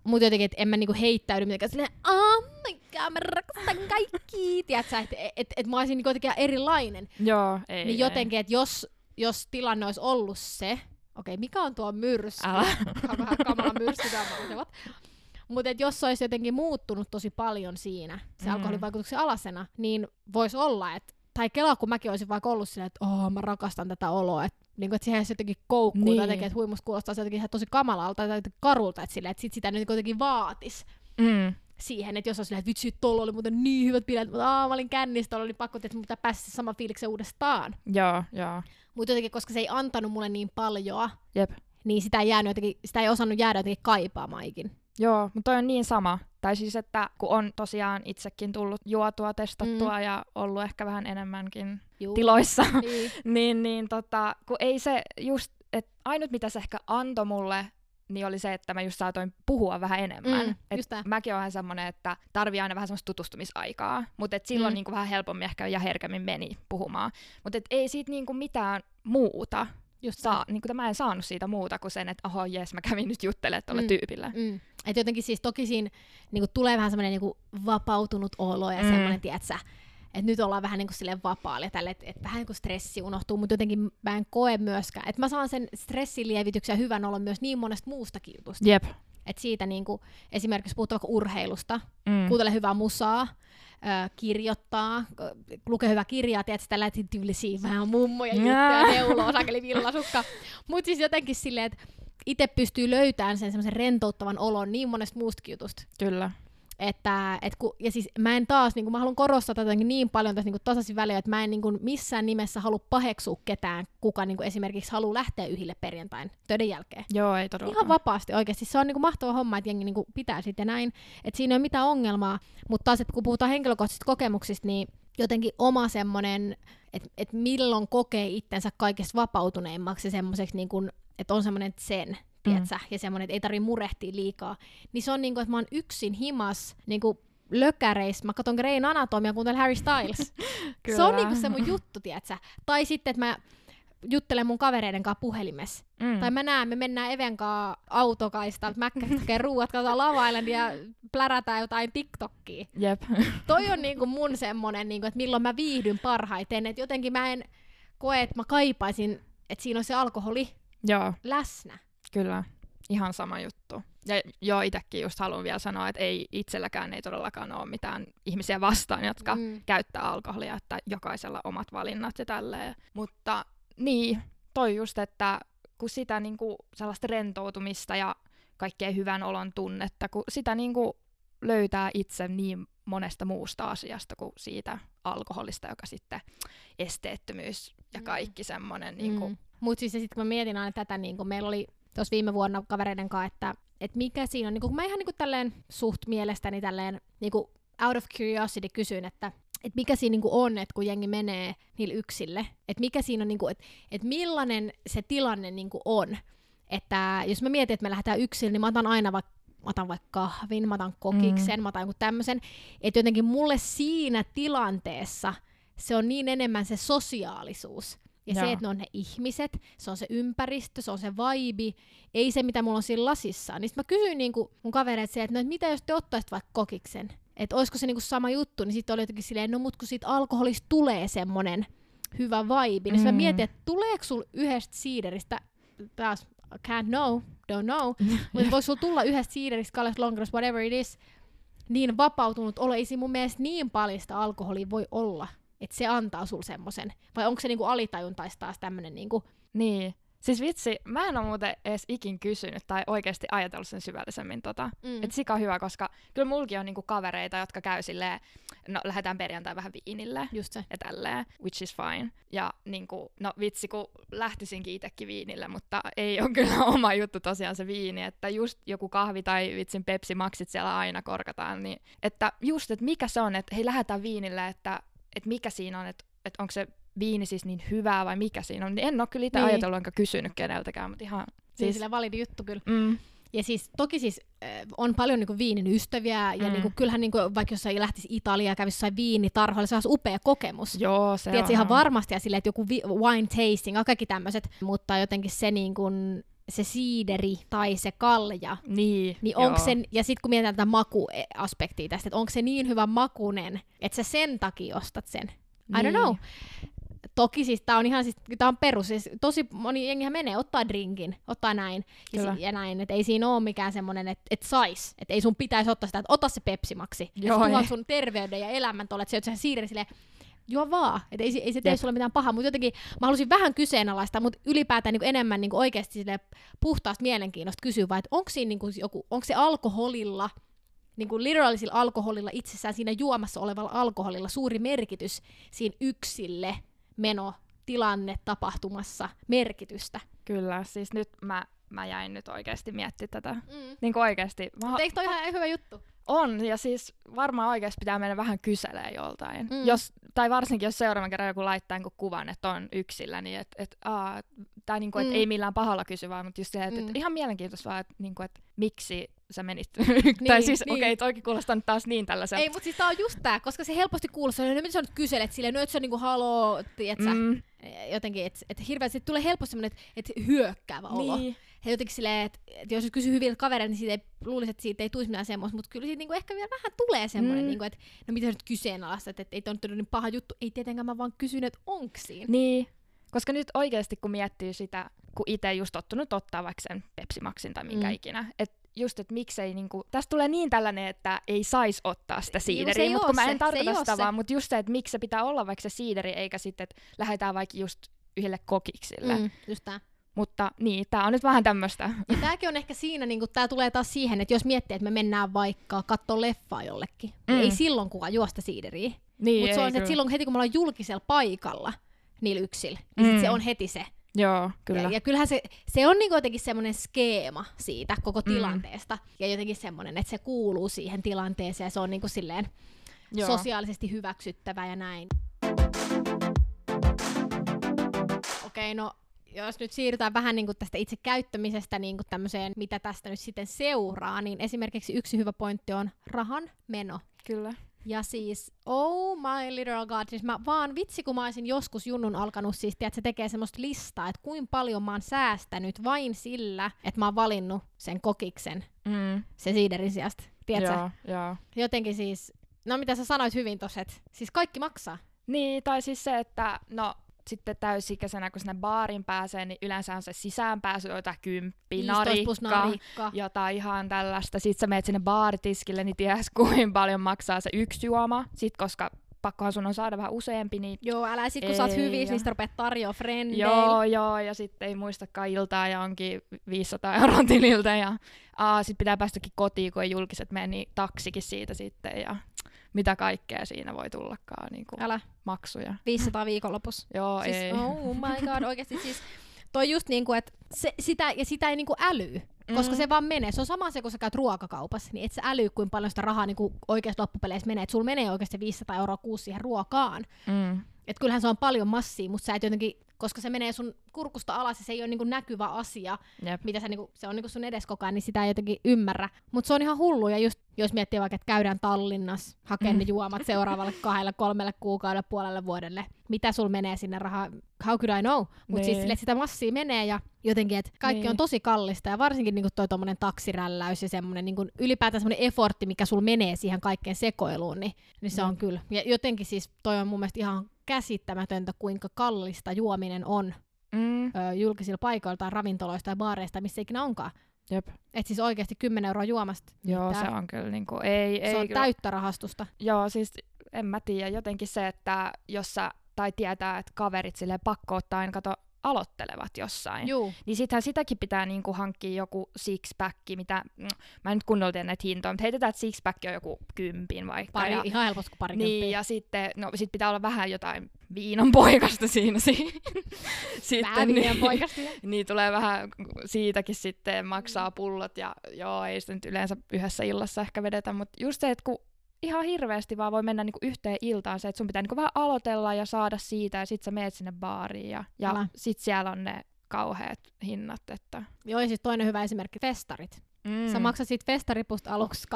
Mutta jotenkin, että en mä niinku heittäydy mitenkään silleen, oh my god, mä rakastan kaikki, (laughs) tiedätkö, että et, et, et mä olisin niinku jotenkin erilainen. Joo, ei. niin jotenkin, että jos, jos tilanne olisi ollut se, okei, mikä on tuo myrsky? Älä. Tämä vähän kamala myrsky Mutta jos se olisi jotenkin muuttunut tosi paljon siinä, se Mm. alkoholin vaikutuksen alasena, niin voisi olla, että tai kelaa, kun mäkin olisin vaikka ollut silleen, että oh, mä rakastan tätä oloa, että niin että siihen se jotenkin koukkuu Niin. tai jotenkin, että huimus kuulostaa se jotenkin ihan tosi kamalalta tai karulta, että, silleen, että sit sitä nyt jotenkin vaatis Mm. siihen, että jos on silleen, että vitsi, tuolla oli muuten niin hyvät bileet, mutta aah, mä olin kännissä, tuolla oli pakko, että päästä se sama fiiliksen uudestaan. Joo, joo. Mutta jotenkin, koska se ei antanut mulle niin paljon, Jep. niin sitä ei, jäänyt jotenkin, sitä ei osannut jäädä jotenkin kaipaamaan ikin. Joo, mutta toi on niin sama. Tai siis, että kun on tosiaan itsekin tullut juotua, testattua mm. ja ollut ehkä vähän enemmänkin Juu. tiloissa, Niin. (laughs) niin, niin tota, kun ei se just, että ainut mitä se ehkä antoi mulle, niin oli se, että mä just saatoin puhua vähän enemmän. Mm, et mäkin olen semmoinen, että tarvii aina vähän semmoista tutustumisaikaa, mutta et silloin Mm. niinku vähän helpommin ehkä ja herkemmin meni puhumaan. Mutta et ei siitä niinku mitään muuta Just saa, niinku, mä en saanut siitä muuta kuin sen, että oho jes, mä kävin nyt juttelemaan tuolle Mm. tyypille. Mm. Et jotenkin siis toki siinä niinku, tulee vähän semmoinen niinku, vapautunut olo ja mm. Mm. semmoinen, tiedätkö, että nyt ollaan vähän niinku sille vapaalle ja tälle, että et vähän niinku stressi unohtuu, mutta jotenkin mä en koe myöskään, että mä saan sen stressilievityksen ja hyvän olon myös niin monesta muustakin jutusta. Jep. Että siitä niinku, esimerkiksi puhutaan urheilusta, Mm. kuuntele hyvää musaa, ö, kirjoittaa, k- luke hyvää kirjaa, tiedätkö, sitä lähti tyylisiä vähän mummoja juttuja, Jaa. neuloo, sakeli villasukka. Mutta siis jotenkin silleen, että itse pystyy löytämään sen semmoisen rentouttavan olon niin monesta muustakin jutusta. Kyllä. Että, et ku, ja siis mä en taas, niin mä haluan korostaa tätä niin paljon tässä niin tasaisin väliä, että mä en niin missään nimessä halua paheksua ketään, kuka niin esimerkiksi haluaa lähteä yhille perjantain töiden jälkeen. Joo, ei todellakaan. Ihan vapaasti oikeasti. Se on niinku mahtava homma, että jengi niinku pitää sitten näin. Että siinä ei ole mitään ongelmaa. Mutta taas, että kun puhutaan henkilökohtaisista kokemuksista, niin jotenkin oma semmoinen, että et milloin kokee itsensä kaikista vapautuneimmaksi semmoiseksi, niinku, että on semmoinen sen, tiedätkö, ja semmoinen, että ei tarvitse murehtia liikaa. Niin se on niinku, että mä oon yksin himas niinku, lökäreissä, mä katson Grain Anatomia, kuuntelen Harry Styles. (laughs) se on niinku se mun juttu, tiedätkö? Tai sitten, että mä juttelen mun kavereiden kanssa puhelimessa. Mm. Tai mä näen, me mennään Even kanssa autokaista, mäkkä ruuat, katsotaan lavailen ja plärätään jotain TikTokia. Jep. (laughs) Toi on niinku mun semmonen, niinku, että milloin mä viihdyn parhaiten. Että jotenkin mä en koe, että mä kaipaisin, että siinä on se alkoholi Joo. läsnä. Kyllä, ihan sama juttu. Ja joo, itsekin just haluan vielä sanoa, että ei itselläkään ei todellakaan ole mitään ihmisiä vastaan, jotka mm. käyttää alkoholia, että jokaisella omat valinnat ja tälleen. Mutta niin, toi just, että kun sitä niinku sellaista rentoutumista ja kaikkea hyvän olon tunnetta, kun sitä niinku löytää itse niin monesta muusta asiasta kuin siitä alkoholista, joka sitten esteettömyys ja mm. kaikki semmoinen. Niinku. Mm. Mutta siis sitten kun mä mietin aina tätä, niin kun meillä oli tuossa viime vuonna kavereiden kanssa, että että mikä siinä on, niin kun mä ihan niin kuin tälleen suht mielestäni tälleen niin kuin out of curiosity kysyn, että että mikä siinä niinku on, että kun jengi menee niille yksille, että mikä siinä on, niinku, että et millainen se tilanne niinku on. Että jos mä mietin, että me lähdetään yksin, niin mä otan aina vaikka mä otan vaikka kahvin, mä otan kokiksen, mm. mä otan jonkun tämmöisen, että jotenkin mulle siinä tilanteessa se on niin enemmän se sosiaalisuus. Ja Joo. se, että ne on ne ihmiset, se on se ympäristö, se on se vibe, ei se, mitä mulla on siinä lasissa. Niin mä kysyin niinku mun kavereet se, että, no, että mitä jos te ottaisit vaikka kokiksen? Että olisiko se niinku sama juttu, niin sitten oli jotenkin silleen, no mut kun siitä alkoholista tulee semmonen hyvä vibe, niin mm. mä mietin, että tuleeko sul yhdestä siideristä, taas can't know, don't know, (laughs) mutta voiko sulla tulla yhdestä siideristä, kallesta lonkerosta, whatever it is, niin vapautunut olo, ei mun mielestä niin paljon sitä alkoholia voi olla, että se antaa sul semmoisen. Vai onko se niinku alitajuntaista taas tämmönen niinku... Niin. Siis vitsi, mä en ole muuten edes ikin kysynyt tai oikeasti ajatellut sen syvällisemmin tota. Mm. Että sika hyvä, koska kyllä mulki on niinku kavereita, jotka käy silleen, no lähdetään perjantai vähän viinille. Just se. Ja tälleen, which is fine. Ja niinku, no vitsi, kun lähtisinkin itsekin viinille, mutta ei ole kyllä (laughs) oma juttu tosiaan se viini, että just joku kahvi tai vitsin Pepsi Maxit siellä aina korkataan, niin että just, että mikä se on, että hei lähdetään viinille, että, että mikä siinä on, että, että onko se viini siis niin hyvää vai mikä siinä on, niin en ole kyllä itse niin. ajatellut enkä kysynyt keneltäkään, mutta ihan... Siis... Sillä validi juttu kyllä. Mm. Ja siis toki siis äh, on paljon niinku viinin ystäviä, mm. ja niinku, kyllähän niinku, vaikka jos ei lähtisi Italiaan ja kävisi jossain viinitarhoilla, se olisi upea kokemus. Joo, se Tiedätkö, on. ihan varmasti, ja silleen, että joku vi- wine tasting, kaikki tämmöiset, mutta jotenkin se niinku, se siideri tai se kalja, niin, niin onko sen, ja sitten kun mietitään tätä makuaspektia tästä, että onko se niin hyvä makunen, että sä sen takia ostat sen. I niin. don't know. Toki siis tää on ihan siis, tää on perus, siis tosi moni jengihän menee, ottaa drinkin, ottaa näin ja, si- ja näin, että ei siinä ole mikään semmonen, että et sais, että ei sun pitäisi ottaa sitä, että ota se pepsimaksi, Joo, ja sun terveyden ja elämän tolle, että se on siirre silleen, juo vaan, että ei, ei se tee Jep. sulle mitään pahaa, mutta jotenkin mä halusin vähän kyseenalaista, mutta ylipäätään niin enemmän niin oikeasti sille puhtaasta mielenkiinnosta kysyä, vai että onko siinä niin joku, onko se alkoholilla, niin kuin literalisilla alkoholilla itsessään, siinä juomassa olevalla alkoholilla suuri merkitys siinä yksille meno, tilanne, tapahtumassa merkitystä. Kyllä, siis nyt mä, mä jäin nyt oikeasti miettimään tätä. Mm. Niin kuin oikeasti. Mä... Eikö toi ihan hyvä juttu? On, ja siis varmaan oikeasti pitää mennä vähän kyselee joltain. Mm. Jos, tai varsinkin, jos seuraavan kerran joku laittaa niin kuvan, että on yksillä, niin että et, tai niin kuin, mm. et ei millään pahalla kysy, vaan mutta just se, että mm. et ihan mielenkiintoista vaan, että niin kuin, et miksi sä menit. (laughs) niin, tai siis, niin. okei, okay, toikin kuulostaa nyt taas niin tällaisen. Ei, mutta siis tää on just tää, koska se helposti kuulostaa, että no, mitä sä nyt kyselet silleen, no et sä niinku haloo, tietsä, mm. jotenkin, että et hirveästi tulee helposti semmonen, että et hyökkäävä olo. Ja jotenkin silleen, että et jos kysyy hyviltä kavereilta, niin siitä ei, luulisi, että siitä ei tulisi mitään semmoista, mutta kyllä siitä niinku ehkä vielä vähän tulee semmoinen, mm. niinku, että no mitä nyt kyseenalaistat, että ei toi nyt niin paha juttu, ei tietenkään mä vaan kysyn, että onks siinä. Niin, koska nyt oikeasti kun miettii sitä, kun itse just tottunut ottaa vaikka sen Pepsi Maxin tai minkä mm. ikinä, että just, että miksei niinku, tästä tulee niin tällainen, että ei saisi ottaa sitä siideriä, mutta kun mä en tarkoita sitä vaan, mutta just se, että miksi se pitää olla vaikka se siideri, eikä sitten, että lähdetään vaikka just yhdelle kokiksille. Mm, just tää. Mutta niin, tää on nyt vähän tämmöistä. Ja tääkin on ehkä siinä, niin tää tulee taas siihen, että jos miettii, että me mennään vaikka katsoa leffaa jollekin, niin mm. ei silloin kukaan juosta siideriä. Niin, Mutta se on se, että silloin heti kun me ollaan julkisella paikalla niillä yksillä, niin mm. sit se on heti se. Joo, kyllä. Ja, ja kyllähän se, se on niinku jotenkin semmoinen skeema siitä koko mm. tilanteesta. Mm. Ja jotenkin semmoinen, että se kuuluu siihen tilanteeseen ja se on niinku silleen Joo. sosiaalisesti hyväksyttävä ja näin. Okei, okay, no jos nyt siirrytään vähän niin kuin tästä itse käyttämisestä niin kuin tämmöiseen, mitä tästä nyt sitten seuraa, niin esimerkiksi yksi hyvä pointti on rahan meno. Kyllä. Ja siis, oh my literal god, siis mä vaan vitsi kun mä olisin joskus junnun alkanut siis, tiedät, se tekee semmoista listaa, että kuinka paljon mä oon säästänyt vain sillä, että mä oon valinnut sen kokiksen, Mm. se siiderin sijasta. Tiedätkö? Joo, joo. Jotenkin siis, no mitä sä sanoit hyvin tossa, että siis kaikki maksaa. Niin, tai siis se, että no sitten täysikäisenä, kun sinne baarin pääsee, niin yleensä on se sisäänpääsy, jotain kymppi, 15 plus narikka, narikka. jotain ihan tällaista. Sitten sä menet sinne baaritiskille, niin ties (laughs) kuinka paljon maksaa se yksi juoma. Sitten koska pakkohan sun on saada vähän useampi, niin Joo, älä sit kun sä oot Ei, hyvissä, niin rupeat tarjoa frendeille. Joo, joo, ja sitten ei muistakaan iltaa ja onkin 500 euroa tililtä ja sitten pitää päästäkin kotiin, kun ei julkiset mene, niin taksikin siitä sitten ja mitä kaikkea siinä voi tullakaan, niin kuin Älä, maksuja. 500 viikonlopussa. (laughs) Joo, Siis, ei. oh my god, oikeesti siis toi just niinku, että se, sitä, ja sitä ei niinku älyy. Koska Mm. se vaan menee. Se on sama se, kun sä käyt ruokakaupassa, niin et sä älyy, kuinka paljon sitä rahaa niinku oikeasti loppupeleissä menee. Et sulla menee oikeasti 500 euroa kuusi siihen ruokaan. Mm. Et kyllähän se on paljon massia, mutta sä et jotenkin, koska se menee sun kurkusta alas ja se ei ole niinku näkyvä asia, Jep. mitä sä niinku, se on niinku sun edes koko ajan, niin sitä ei jotenkin ymmärrä. Mutta se on ihan hullu, ja just jos miettii vaikka, että käydään Tallinnassa hakemaan ne juomat seuraavalle kahdelle, kolmelle kuukaudelle, puolelle vuodelle, mitä sul menee sinne rahaa, how could I know? Mutta Niin. siis sille, että sitä massia menee ja jotenkin, että kaikki Niin. on tosi kallista ja varsinkin niinku toi tommonen taksirälläys ja semmonen niinku, ylipäätään semmonen effortti, mikä sul menee siihen kaikkeen sekoiluun, niin, niin se Jep. on kyllä. Ja jotenkin siis toi on mun mielestä ihan käsittämätöntä, kuinka kallista juominen on Mm. ö, julkisilla paikoilla tai ravintoloista tai baareista, missä ikinä onkaan. Jep. Et siis oikeasti 10 euroa juomasta. Joo, Tää- se on kyllä niinku, ei, ei se on kyllä. täyttä rahastusta. Joo, siis en mä tiedä, jotenkin se, että jos sä, tai tietää, että kaverit sille pakko ottaa, en kato, aloittelevat jossain. Juu. Niin sittenhän sitäkin pitää niinku hankkia joku six-pack, mitä, mm, mä en nyt kunnolla tiedä näitä hintoja, mutta heitetään, että six-pack on joku kympin vaikka. Pari, ja, ihan helposti kuin pari niin, ja sitten, no sit pitää olla vähän jotain viinan poikasta (laughs) siinä. si- sitten, Vähän niin, niin, (laughs) niin tulee vähän siitäkin sitten maksaa pullot ja joo, ei sitä nyt yleensä yhdessä illassa ehkä vedetä, mutta just se, että kun ihan hirveästi vaan voi mennä niinku yhteen iltaan se, että sun pitää niinku vähän aloitella ja saada siitä ja sit sä meet sinne baariin ja, ja Älä. sit siellä on ne kauheat hinnat, että Joo, ja siis toinen hyvä esimerkki, festarit. mm. Sä maksat siitä festaripusta aluksi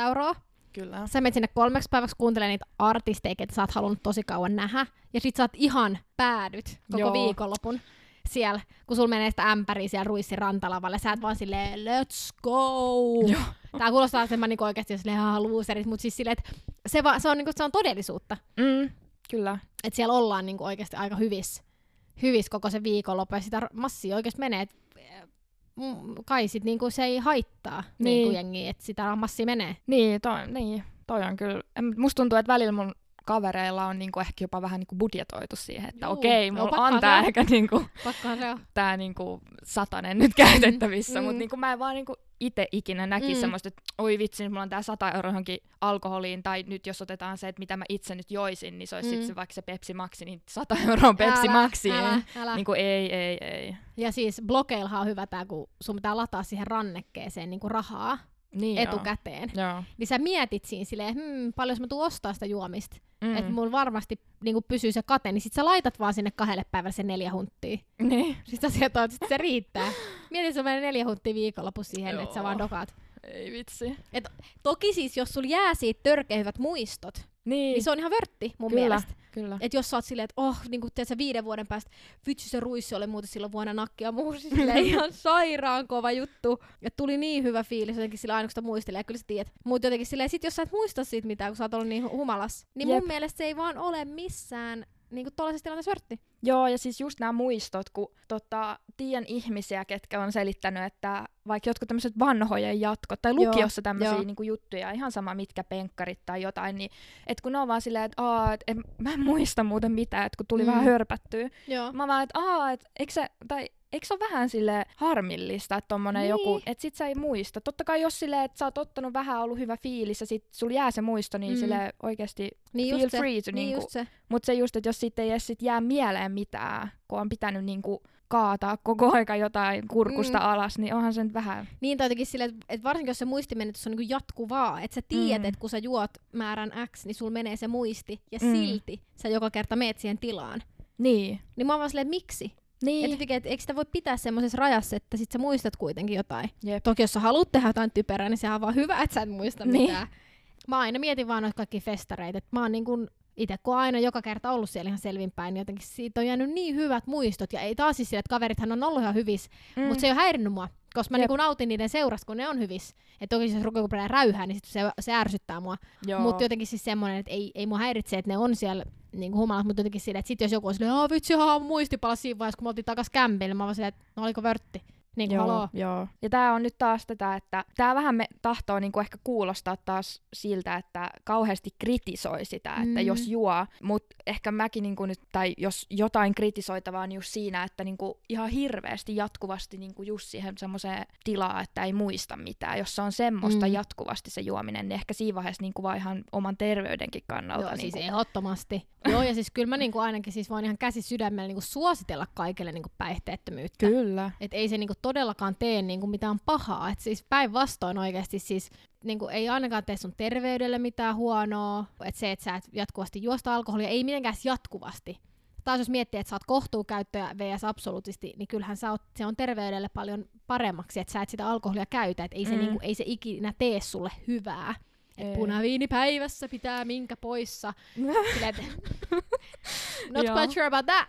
250-300 euroa. Kyllä. Sä menet sinne kolmeksi päiväksi kuuntelemaan niitä artisteja, että sä oot halunnut tosi kauan nähdä. Ja sit sä oot ihan päädyt koko Joo. viikonlopun siellä, kun sul menee sitä ämpäriä siellä Ruissin rantalavalle. Sä et vaan silleen, let's go! Joo. Tää kuulostaa että mä niinku oikeesti silleen, haa, loserit, mutta siis silleen, että se, va, se, on, niinku, se on todellisuutta. Mm. Kyllä. Että siellä ollaan niinku oikeasti aika hyvissä hyvis koko se viikonloppu ja sitä massia oikeasti menee. Et, mm, kai sit niinku se ei haittaa niin. Niin. niinku jengiä, että sitä massia menee. Niin, toi, niin, toi on kyllä. Musta tuntuu, että välillä mun kavereilla on niinku ehkä jopa vähän niinku budjetoitu siihen, että Juu, okei, mulla pakkohan on tää on. ehkä niinku, tää niinku satanen nyt käytettävissä, Mm. mutta niinku mä en vaan niinku itse ikinä näkisi Mm. mm. semmoista, että oi vitsi, mulla on tää 100 euroa johonkin alkoholiin, tai nyt jos otetaan se, että mitä mä itse nyt joisin, niin se olisi Mm. mm. vaikka se Pepsi Maxi, niin 100 euroa Pepsi Älä, Maxi. Älä, älä. Niinku ei, ei, ei. Ja siis blogeillahan on hyvä tää, kun sun pitää lataa siihen rannekkeeseen niinku rahaa Niin etukäteen. Joo. joo. Niin sä mietit siinä silleen, hmm, paljon mä tuun ostaa sitä juomista. Mm. Että mulla varmasti niinku pysyy se kate, niin sit sä laitat vaan sinne kahdelle päivälle sen neljä hunttia. Niin. (laughs) Sitten sä sieltä sit se riittää. Mieti, se vielä neljä hunttia viikonloppu siihen, että sä vaan dokaat. Ei vitsi. Toki siis, jos sulla jää siitä törkeä hyvät muistot, Niin, niin se on ihan vörtti mun Kyllä. mielestä. Kyllä. Et jos sä oot silleen, että oh, niin kun tiedät, viiden vuoden päästä, vitsi se ruissi oli muuten silloin vuonna nakkia (laughs) silleen ihan sairaan kova juttu. Ja tuli niin hyvä fiilis jotenkin sillä aina, kun sitä muistelee, kyllä sä tiedät. Mutta jotenkin silleen, sit jos sä et muista siitä mitään, kun sä oot ollut niin hu- humalas, niin. Jep. mun mielestä se ei vaan ole missään niin kuin tuollaisessa tilanteessa vörtti. Joo, ja siis just nämä muistot, kun tota, tiedän ihmisiä, ketkä on selittänyt, että vaikka jotkut tämmöiset vanhojen jatkot, tai lukiossa tämmöisiä niinku juttuja, ihan sama mitkä penkkarit tai jotain, niin et kun ne on vaan silleen, että aa, et, en, mä en muista muuten mitään, että kun tuli Mm. mm. vähän hörpättyä. Joo. Mä vaan, että aa, et, eikö se, tai eikö se ole vähän sille harmillista, että tommonen Niin. joku, että sit sä ei muista. Totta kai jos silleen, että sä oot ottanut vähän ollut hyvä fiilis ja sit sulla jää se muisto, niin Mm. sille oikeesti Niin feel free to Niin niinku, just se. mutta se just, että jos siitä ei edes sit jää mieleen mitään, kun on pitänyt niinku kaataa koko aika jotain kurkusta Mm. alas, niin onhan se nyt vähän. Niin, tai jotenkin silleen, että et varsinkin jos se muistimenetys on niinku jatkuvaa, että sä tiedät. Mm. että kun sä juot määrän X, niin sul menee se muisti, ja Mm. silti sä joka kerta meet siihen tilaan. Niin. Niin mä oon vaan silleen, että miksi? Niin. Et jotenkin, et eikö sitä voi pitää semmoisessa rajassa, että sit sä muistat kuitenkin jotain. Jep. Toki jos sä haluat tehdä jotain typerää, niin sehän on vaan hyvä, että sä et muista Niin. mitään. mä aina mietin vaan noita kaikki festareita, että mä oon niin kuin itse kun aina joka kerta ollut siellä ihan selvinpäin, niin jotenkin siitä on jäänyt niin hyvät muistot. Ja ei taas siis sille, että kaverithan on ollut ihan hyvissä, mm. mutta se ei ole häirinnyt mua. Koska mä niinku nautin niiden seurasta, kun ne on hyvissä. Että toki jos rupeaa räyhää, niin sit se, se ärsyttää mua. Mutta jotenkin siis semmoinen, että ei, ei mua häiritse, että ne on siellä niin humalat, mutta jotenkin silleen, että sit jos joku on silleen, aah vitsi, haa, muistipala siinä vaiheessa, kun me oltiin takas kämpille, mä vaan silleen, että no oliko vörtti. Niin joo, haloo. joo. Ja tämä on nyt taas tätä, että tämä vähän me tahtoo niinku ehkä kuulostaa taas siltä, että kauheasti kritisoi sitä, että mm. jos juo, mutta ehkä mäkin niinku nyt, tai jos jotain kritisoitavaa on just siinä, että niinku ihan hirveästi jatkuvasti niinku just siihen semmoiseen tilaa, että ei muista mitään. Jos se on semmoista mm. jatkuvasti se juominen, niin ehkä siinä vaiheessa niinku vaan ihan oman terveydenkin kannalta. Joo, niinku... siis ehdottomasti. joo, ja siis kyllä mä niinku ainakin siis voin ihan käsi sydämellä niinku suositella kaikille niinku päihteettömyyttä. Kyllä. Et ei se niinku todellakaan tee niin kuin mitään pahaa. Et siis päinvastoin oikeasti siis niin kuin ei ainakaan tee sun terveydelle mitään huonoa. Et se, että sä et jatkuvasti juosta alkoholia, ei mitenkään jatkuvasti. Taas jos miettii, että sä oot kohtuukäyttöä vs. absoluuttisesti, niin kyllähän sä oot, se on terveydelle paljon paremmaksi, että sä et sitä alkoholia käytä. Et ei, se, mm. niin kuin, ei se ikinä tee sulle hyvää. Et punaviini päivässä pitää minkä poissa. (laughs) Silleen, (laughs) not quite sure about that.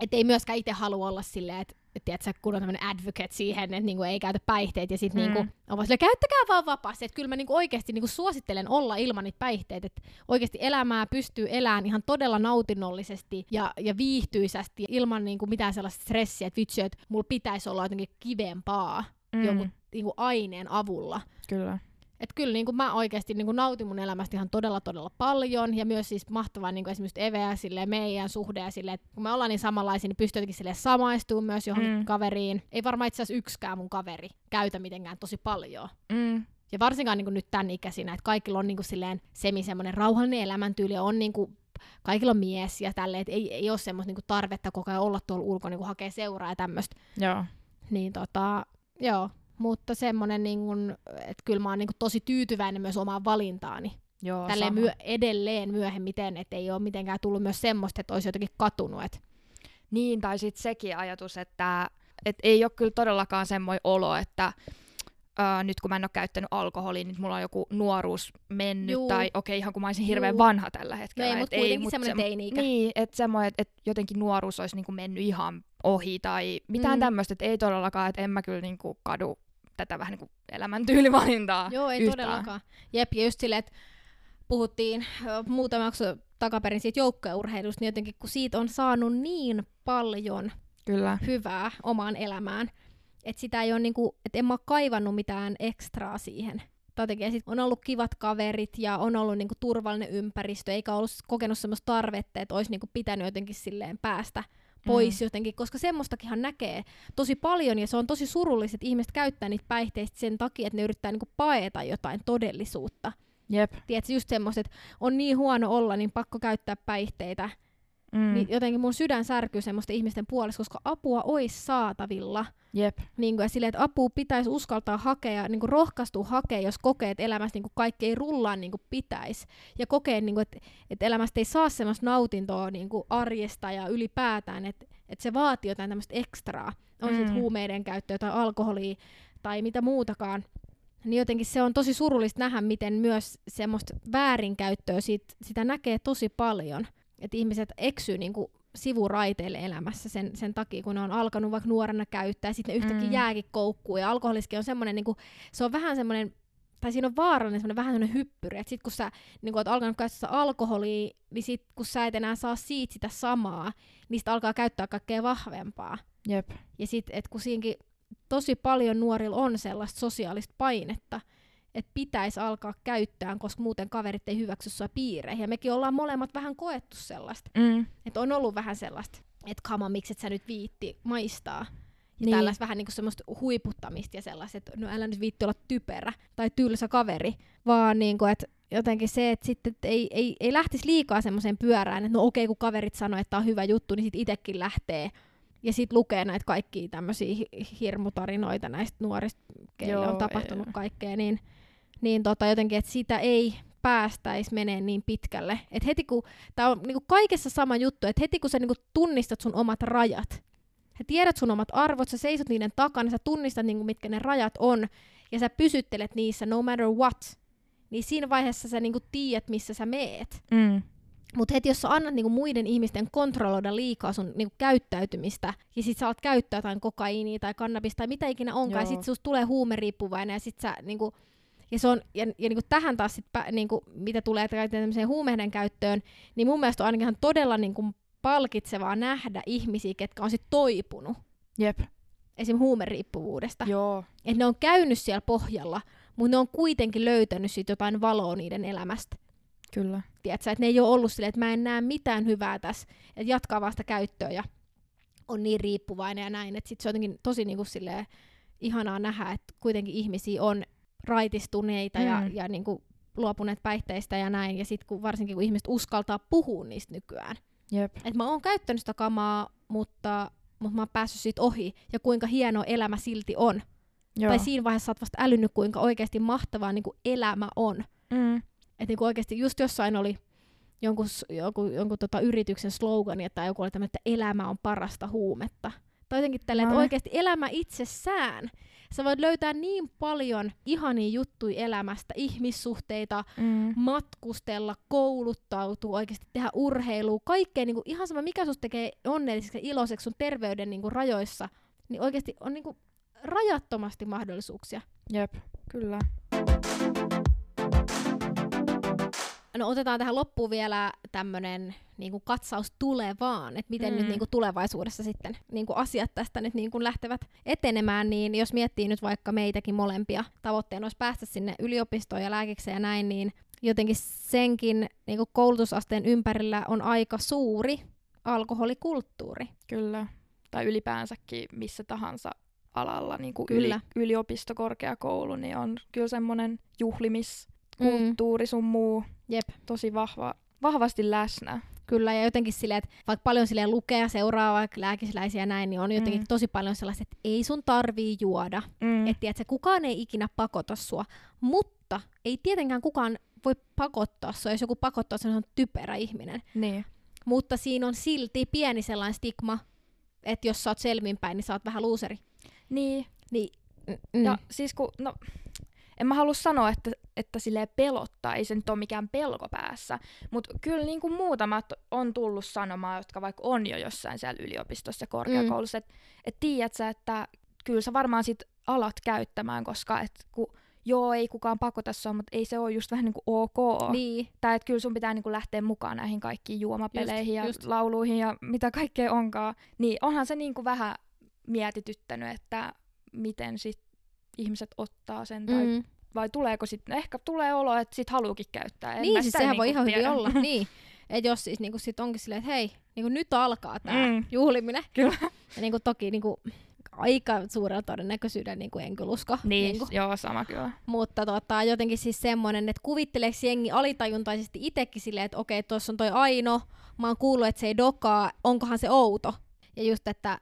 Et ei myöskään itse halua olla silleen, että tiedätkö, kun on tämmöinen advocate siihen, että niinku ei käytä päihteitä ja sitten mm. niinku, on vaan käyttäkää vaan vapaasti. Että kyllä mä niinku oikeasti niinku suosittelen olla ilman niitä päihteitä. Että oikeasti elämää pystyy elämään ihan todella nautinnollisesti ja, ja viihtyisästi ilman niinku mitään sellaista stressiä, että vitsi, että mulla pitäisi olla jotenkin kivempaa mm. jonkun niinku aineen avulla. Kyllä. Et kyllä niin kuin mä oikeasti niin kuin nautin mun elämästä ihan todella todella paljon ja myös siis mahtavaa niin kuin esimerkiksi Eveä silleen, meidän suhde ja silleen, että kun me ollaan niin samanlaisia, niin pystyy jotenkin silleen samaistumaan myös johonkin mm. kaveriin. Ei varmaan itse asiassa yksikään mun kaveri käytä mitenkään tosi paljon. Mm. Ja varsinkaan niin kuin nyt tämän ikäisinä, että kaikilla on niin kuin silleen semi semmoinen rauhallinen elämäntyyli on niin kuin kaikilla on mies ja tälleen, että ei, ei ole semmoista niin kuin tarvetta koko ajan olla tuolla ulkona niin hakea seuraa ja tämmöistä. Joo. Niin tota, joo, mutta semmoinen, niin että kyllä mä oon niin tosi tyytyväinen myös omaan valintaani. Joo, Tälleen myö- edelleen myöhemmiten, että ei ole mitenkään tullut myös semmoista, että olisi jotenkin katunut. Et. Niin, tai sitten sekin ajatus, että et ei ole kyllä todellakaan semmoinen olo, että Uh, nyt kun mä en ole käyttänyt alkoholia, niin mulla on joku nuoruus mennyt, Juu. tai okei, okay, ihan kun mä olisin hirveän Juu. vanha tällä hetkellä. No ei, mutta kuitenkin semmoinen teini-ikä. Niin, että semmoinen, että et jotenkin nuoruus olisi niinku mennyt ihan ohi, tai mitään mm. tämmöistä, että ei todellakaan, että en mä kyllä niinku kadu tätä vähän niin kuin elämäntyylivalintaa Joo, ei yhtään. todellakaan. Jep, ja just silleen, että puhuttiin muutama jakso takaperin siitä joukkourheilusta, niin jotenkin kun siitä on saanut niin paljon Kyllä. hyvää omaan elämään, että sitä ei ole niinku, että en mä kaivannut mitään ekstraa siihen. Jotenkin, sit on ollut kivat kaverit ja on ollut niinku turvallinen ympäristö, eikä ollut kokenut semmoista tarvetta, että olisi niinku pitänyt jotenkin silleen päästä pois mm. jotenkin, koska semmoistakinhan näkee tosi paljon ja se on tosi surullista, että ihmiset käyttää niitä päihteistä sen takia, että ne yrittää niinku paeta jotain todellisuutta. Jep. Tiedätkö, just semmoista, että on niin huono olla, niin pakko käyttää päihteitä. Mm. Niin jotenkin mun sydän särkyy semmoista ihmisten puolesta, koska apua olisi saatavilla. Jep. Niin kuin, ja silleen, että apua pitäisi uskaltaa hakea, niin kuin rohkaistua hakea, jos kokee, että elämässä niin kuin kaikki ei rullaa niin kuin pitäisi. Ja kokee, niin kuin, että, että elämästä ei saa semmoista nautintoa niin kuin arjesta ja ylipäätään, että, että se vaatii jotain tämmöistä ekstraa. On mm. sitten huumeiden käyttöä tai alkoholia tai mitä muutakaan niin jotenkin se on tosi surullista nähdä, miten myös semmoista väärinkäyttöä sit, sitä näkee tosi paljon että ihmiset eksyy niin kuin sivuraiteille elämässä sen, sen takia, kun ne on alkanut vaikka nuorena käyttää, ja sitten ne yhtäkkiä mm. jääkin koukkuun, ja alkoholiskin on semmoinen, niin kuin, se on vähän semmoinen, tai siinä on vaarallinen semmoinen vähän semmoinen hyppyri, että sit kun sä niin kun oot alkanut käyttää alkoholia, niin sit kun sä et enää saa siitä sitä samaa, niin sit alkaa käyttää kaikkea vahvempaa. Jep. Ja sit, että kun siinkin tosi paljon nuorilla on sellaista sosiaalista painetta, että pitäisi alkaa käyttää, koska muuten kaverit ei hyväksy sua piireihin. Ja mekin ollaan molemmat vähän koettu sellaista. Mm. Että on ollut vähän sellaista, että kama, miksi et sä nyt viitti maistaa. Ja niin. tällaista vähän niinku semmoista huiputtamista ja sellaista, että no älä nyt viitti olla typerä tai tylsä kaveri, vaan niinku, että jotenkin se, että sitten et ei, ei, ei lähtisi liikaa semmoiseen pyörään, että no okei, kun kaverit sanoo, että tämä on hyvä juttu, niin sitten itsekin lähtee ja sitten lukee näitä kaikkia tämmöisiä hirmutarinoita näistä nuorista, keille on tapahtunut ei. kaikkea, niin niin tota, jotenkin, että sitä ei päästäisi menee niin pitkälle. Et heti kun, tämä on niinku kaikessa sama juttu, että heti kun sä niinku tunnistat sun omat rajat, sä tiedät sun omat arvot, sä seisot niiden takana, sä tunnistat niinku, mitkä ne rajat on, ja sä pysyttelet niissä no matter what, niin siinä vaiheessa sä niinku tiedät, missä sä meet. Mm. Mutta heti jos sä annat niinku muiden ihmisten kontrolloida liikaa sun niinku käyttäytymistä, ja sit sä alat käyttää jotain kokaiinia tai kannabista tai mitä ikinä onkaan, Joo. ja sit susta tulee huumeriippuvainen, ja sit sä niinku, ja, se on, ja, ja niinku tähän taas, sit, niinku, mitä tulee tämmöiseen huumeiden käyttöön, niin mun mielestä on ainakin ihan todella niinku palkitsevaa nähdä ihmisiä, ketkä on sit toipunut. Jep. Esim. huumeriippuvuudesta. Joo. Että ne on käynyt siellä pohjalla, mutta ne on kuitenkin löytänyt sit jotain valoa niiden elämästä. Kyllä. Tiedätkö, että ne ei ole ollut silleen, että mä en näe mitään hyvää tässä, että jatkaa vasta käyttöä ja on niin riippuvainen ja näin, että sit se on jotenkin tosi niinku silleen ihanaa nähdä, että kuitenkin ihmisiä on raitistuneita mm. ja, ja niinku luopuneet päihteistä ja näin, ja sitten kun, varsinkin kun ihmiset uskaltaa puhua niistä nykyään. Jep. Et mä oon käyttänyt sitä kamaa, mutta, mutta mä oon päässyt siitä ohi, ja kuinka hieno elämä silti on. Joo. Tai siinä vaiheessa sä oot vasta älynyt, kuinka oikeasti mahtavaa niin kuin elämä on. Mm. Että niin oikeasti just jossain oli jonkun, jonkun, jonkun tota yrityksen slogani, että joku oli tämmöinen, että elämä on parasta huumetta. Tai jotenkin tälleen, että oikeasti elämä itsessään. Sä voit löytää niin paljon ihania juttuja elämästä, ihmissuhteita, mm. matkustella, kouluttautua, oikeasti tehdä urheilua, kaikkea niin kuin, ihan sama, mikä susta tekee onnelliseksi ja iloiseksi sun terveyden niin kuin, rajoissa, niin oikeasti on niin kuin, rajattomasti mahdollisuuksia. Jep, kyllä. No otetaan tähän loppuun vielä tämmöinen niin katsaus tulevaan, että miten mm. nyt niin kuin tulevaisuudessa sitten niin kuin asiat tästä nyt niin kuin lähtevät etenemään, niin jos miettii nyt vaikka meitäkin molempia, tavoitteena olisi päästä sinne yliopistoon ja lääkikseen ja näin, niin jotenkin senkin niin kuin koulutusasteen ympärillä on aika suuri alkoholikulttuuri. Kyllä, tai ylipäänsäkin missä tahansa alalla, niin kuin kyllä. Yli, yliopisto, korkeakoulu, niin on kyllä semmoinen juhlimiskulttuuri mm. sun muu Jep. tosi vahva, vahvasti läsnä. Kyllä, ja jotenkin silleen, että vaikka paljon silleen lukee ja seuraa vaikka lääkisläisiä ja näin, niin on jotenkin mm. tosi paljon sellaista, että ei sun tarvii juoda. Mm. Että tiedätkö, kukaan ei ikinä pakota sua, mutta ei tietenkään kukaan voi pakottaa sua, jos joku pakottaa, se on typerä ihminen. Niin. Mutta siinä on silti pieni sellainen stigma, että jos sä oot selvinpäin, niin sä oot vähän luuseri. Niin. Niin. Mm. Ja siis kun, no, en mä halua sanoa, että, että sille pelottaa, ei se nyt ole mikään pelko päässä, mutta kyllä niin kuin muutamat on tullut sanomaan, jotka vaikka on jo jossain siellä yliopistossa ja korkeakoulussa, mm. että et tiedät sä, että kyllä sä varmaan sit alat käyttämään, koska et kun joo, ei kukaan pakota sua, mutta ei se ole just vähän niin kuin ok. Niin. Tai että kyllä sun pitää niin kuin lähteä mukaan näihin kaikkiin juomapeleihin just, ja just. lauluihin ja mitä kaikkea onkaan. Niin onhan se niin kuin vähän mietityttänyt, että miten sit ihmiset ottaa sen, tai mm. vai tuleeko sitten, ehkä tulee olo, että sit haluukin käyttää. En niin, siis sehän niinku voi ihan hyvin olla, (laughs) niin. Että jos siis niinku sit onkin silleen, että hei, niinku nyt alkaa tämä mm. juhliminen. Kyllä. Ja niinku toki niinku, aika suurella todennäköisyydellä niin kuin en kyllä usko. Niin, niin kuin. joo, sama kyllä. Mutta tota, jotenkin siis semmoinen, että kuvitteleeko jengi alitajuntaisesti itsekin silleen, että okei, tuossa on toi Aino, mä oon kuullut, että se ei dokaa, onkohan se outo. Ja just, että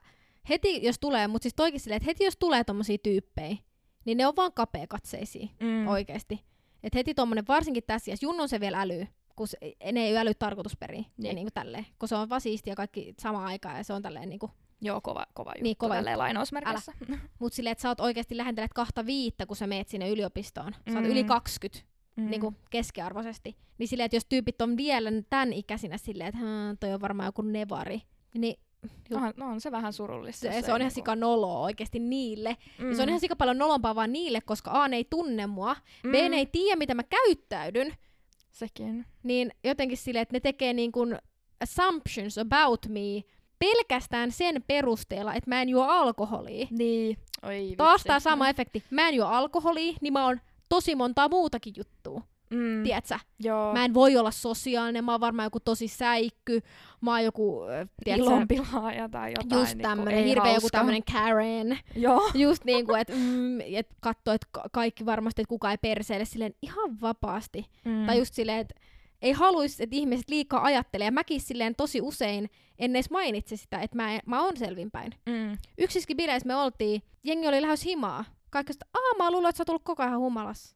heti jos tulee, mutta siis toikin silleen, että heti jos tulee tommosia tyyppejä, niin ne on vaan kapeakatseisia mm. oikeesti. Et heti tommonen, varsinkin tässä, ja Junnon se vielä älyy, kun se, ne ei äly tarkoitusperiin, niin. ja niinku tälleen, kun se on vaan siistiä kaikki sama aikaa, ja se on tälleen niinku, Joo, kova, kova juttu niin, kova juttu. lainausmerkissä. (laughs) Mutta silleen, että sä oot oikeasti lähentelet kahta viittä, kun sä meet sinne yliopistoon. Sä oot mm. yli 20 mm. niin kuin keskiarvoisesti. Niin silleen, että jos tyypit on vielä tämän ikäisinä silleen, että toi on varmaan joku nevari, niin No, no on se vähän surullista. Se, se, se on ihan sika noloa oikeasti niille. Mm. Ja se on ihan sika paljon nolompaa vaan niille, koska A ne ei tunne mua, mm. B ne ei tiedä, mitä mä käyttäydyn. Sekin. Niin jotenkin silleen, että ne tekee niin kuin assumptions about me pelkästään sen perusteella, että mä en juo alkoholia. Niin. Oi, Taas tää sama efekti. Mä en juo alkoholia, niin mä oon tosi montaa muutakin juttua. Mm. Tiedätkö? Joo. Mä en voi olla sosiaalinen, mä oon varmaan joku tosi säikky, mä oon joku... Tiedätkö, Ilonpilaaja tai jotain. Just niinku tämmönen, niin hirveä joku tämmönen Karen. Joo. (laughs) Just niinku, että mm, et katsoo, että kaikki varmasti, että kukaan ei perseelle silleen ihan vapaasti. Mm. Tai just silleen, että ei haluaisi, että ihmiset liikaa ajattelee. Ja mäkin silleen tosi usein en edes mainitse sitä, että mä, mä oon selvinpäin. Mm. Yksiskin bileissä me oltiin, jengi oli lähes himaa. Kaikki sitä, aah mä luulen, että sä oot tullut koko ajan humalassa.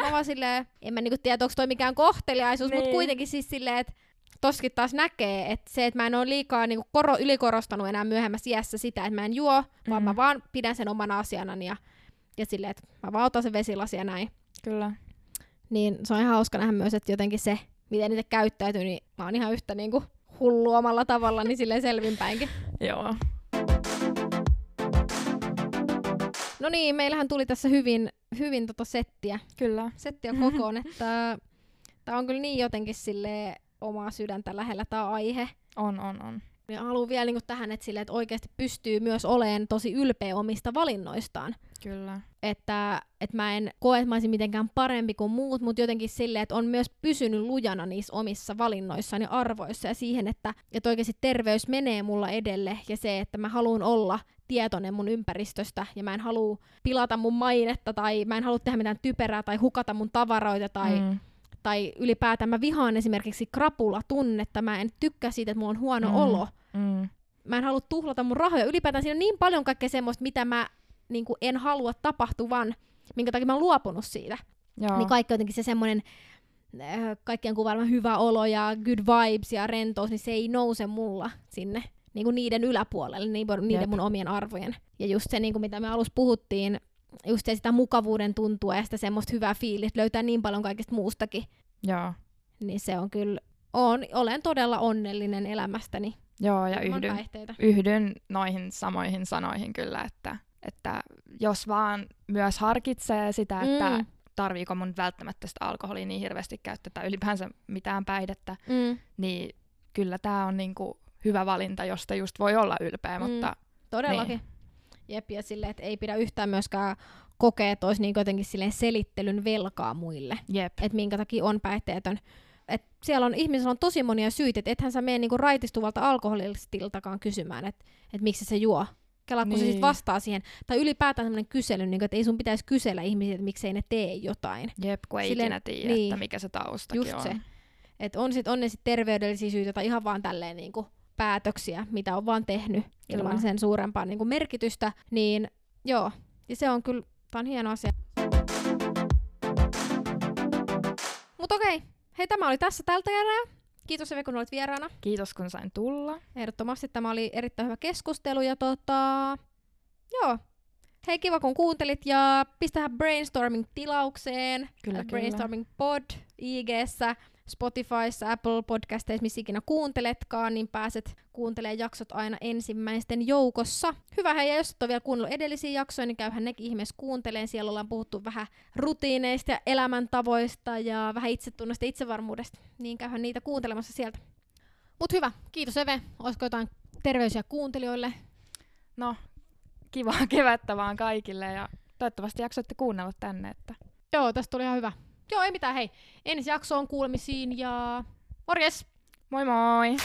Mä vaan silleen, en mä niinku tiedä, onko toi mikään kohteliaisuus, niin. mutta kuitenkin siis silleen, että toskin taas näkee, että se, että mä en ole liikaa niinku koro, ylikorostanut enää myöhemmässä iässä sitä, että mä en juo, mm-hmm. vaan mä vaan pidän sen omana asianani ja, ja silleen, että mä vaan otan sen vesilasi ja näin. Kyllä. Niin se on ihan hauska nähdä myös, että jotenkin se, miten niitä käyttäytyy, niin mä oon ihan yhtä niinku hullu omalla tavalla, niin silleen selvinpäinkin. (laughs) Joo. No niin, meillähän tuli tässä hyvin, hyvin tota settiä, Kyllä. settiä (laughs) kokoon, että tää on kyllä niin jotenkin sille omaa sydäntä lähellä tämä aihe. On, on, on. Ja haluan vielä niin tähän, että, sille, että oikeasti pystyy myös olemaan tosi ylpeä omista valinnoistaan. Kyllä. Että, että mä en koe, että mä olisin mitenkään parempi kuin muut, mutta jotenkin silleen, että on myös pysynyt lujana niissä omissa valinnoissaan ja arvoissa ja siihen, että, että oikeasti terveys menee mulla edelle ja se, että mä haluan olla tietoinen mun ympäristöstä ja mä en halua pilata mun mainetta tai mä en halua tehdä mitään typerää tai hukata mun tavaroita tai, mm. tai ylipäätään mä vihaan esimerkiksi krapula-tunnetta. Mä en tykkää siitä, että mulla on huono mm. olo. Mm. Mä en halua tuhlata mun rahoja. Ylipäätään siinä on niin paljon kaikkea semmoista, mitä mä niin kuin en halua tapahtuvan, minkä takia mä oon luopunut siitä. Joo. Niin kaikki jotenkin se semmoinen äh, kaikkien kuvailma hyvä olo ja good vibes ja rentous, niin se ei nouse mulla sinne niin kuin niiden yläpuolelle, niiden Jep. mun omien arvojen. Ja just se, niin kuin mitä me alussa puhuttiin, just se sitä mukavuuden tuntua ja sitä semmoista hyvää fiilistä löytää niin paljon kaikesta muustakin. Joo. Niin se on kyllä, on, olen todella onnellinen elämästäni. Joo, ja yhdyn, yhdyn noihin samoihin sanoihin kyllä, että että jos vaan myös harkitsee sitä, että mm. tarviiko mun välttämättä sitä alkoholia niin hirveästi käyttää tai ylipäänsä mitään päihdettä, mm. niin kyllä tämä on niinku hyvä valinta, josta just voi olla ylpeä, mm. mutta... Todellakin. Niin. Jep, ja sille, että ei pidä yhtään myöskään kokea, että olisi niin jotenkin silleen selittelyn velkaa muille. Jep. Että minkä takia on päihteetön. Et siellä on, ihmisillä on tosi monia syitä, että ethän sä mene niinku raitistuvalta alkoholistiltakaan kysymään, että et miksi se juo. Kela, kun niin. se sitten vastaa siihen. Tai ylipäätään sellainen kysely, niin että ei sun pitäisi kysellä ihmisiä, että miksei ne tee jotain. Jep, kun ei Silleen, ikinä tiedä, niin, että mikä se taustakin just on. Se. Et on sitten on ne sit terveydellisiä syitä tai ihan vaan tälleen niinku päätöksiä, mitä on vaan tehnyt ilman Kyllä. sen suurempaa niinku merkitystä, niin joo, ja se on kyllä, tämä on hieno asia. Mutta okei, hei tämä oli tässä tältä erää. Kiitos Eve, kun olit vieraana. Kiitos, kun sain tulla. Ehdottomasti tämä oli erittäin hyvä keskustelu ja tota, joo. Hei, kiva kun kuuntelit ja pistähän Brainstorming tilaukseen. Kyllä, Brainstorming kyllä. Pod IGssä. Spotifyssa, Apple Podcasteissa, missä ikinä kuunteletkaan, niin pääset kuuntelemaan jaksot aina ensimmäisten joukossa. Hyvä hei, ja jos et ole vielä kuunnellut edellisiä jaksoja, niin käyhän nekin ihmeessä kuunteleen. Siellä ollaan puhuttu vähän rutiineista ja elämäntavoista ja vähän itsetunnosta ja itsevarmuudesta. Niin käyhän niitä kuuntelemassa sieltä. Mut hyvä, kiitos Eve. Olisiko jotain terveisiä kuuntelijoille? No, kiva (laughs) kevättä vaan kaikille ja toivottavasti jaksoitte kuunnella tänne. Että... Joo, tästä tuli ihan hyvä. Joo, ei mitään, hei. Ensi jakso on kuulemisiin ja morjes! Moi moi!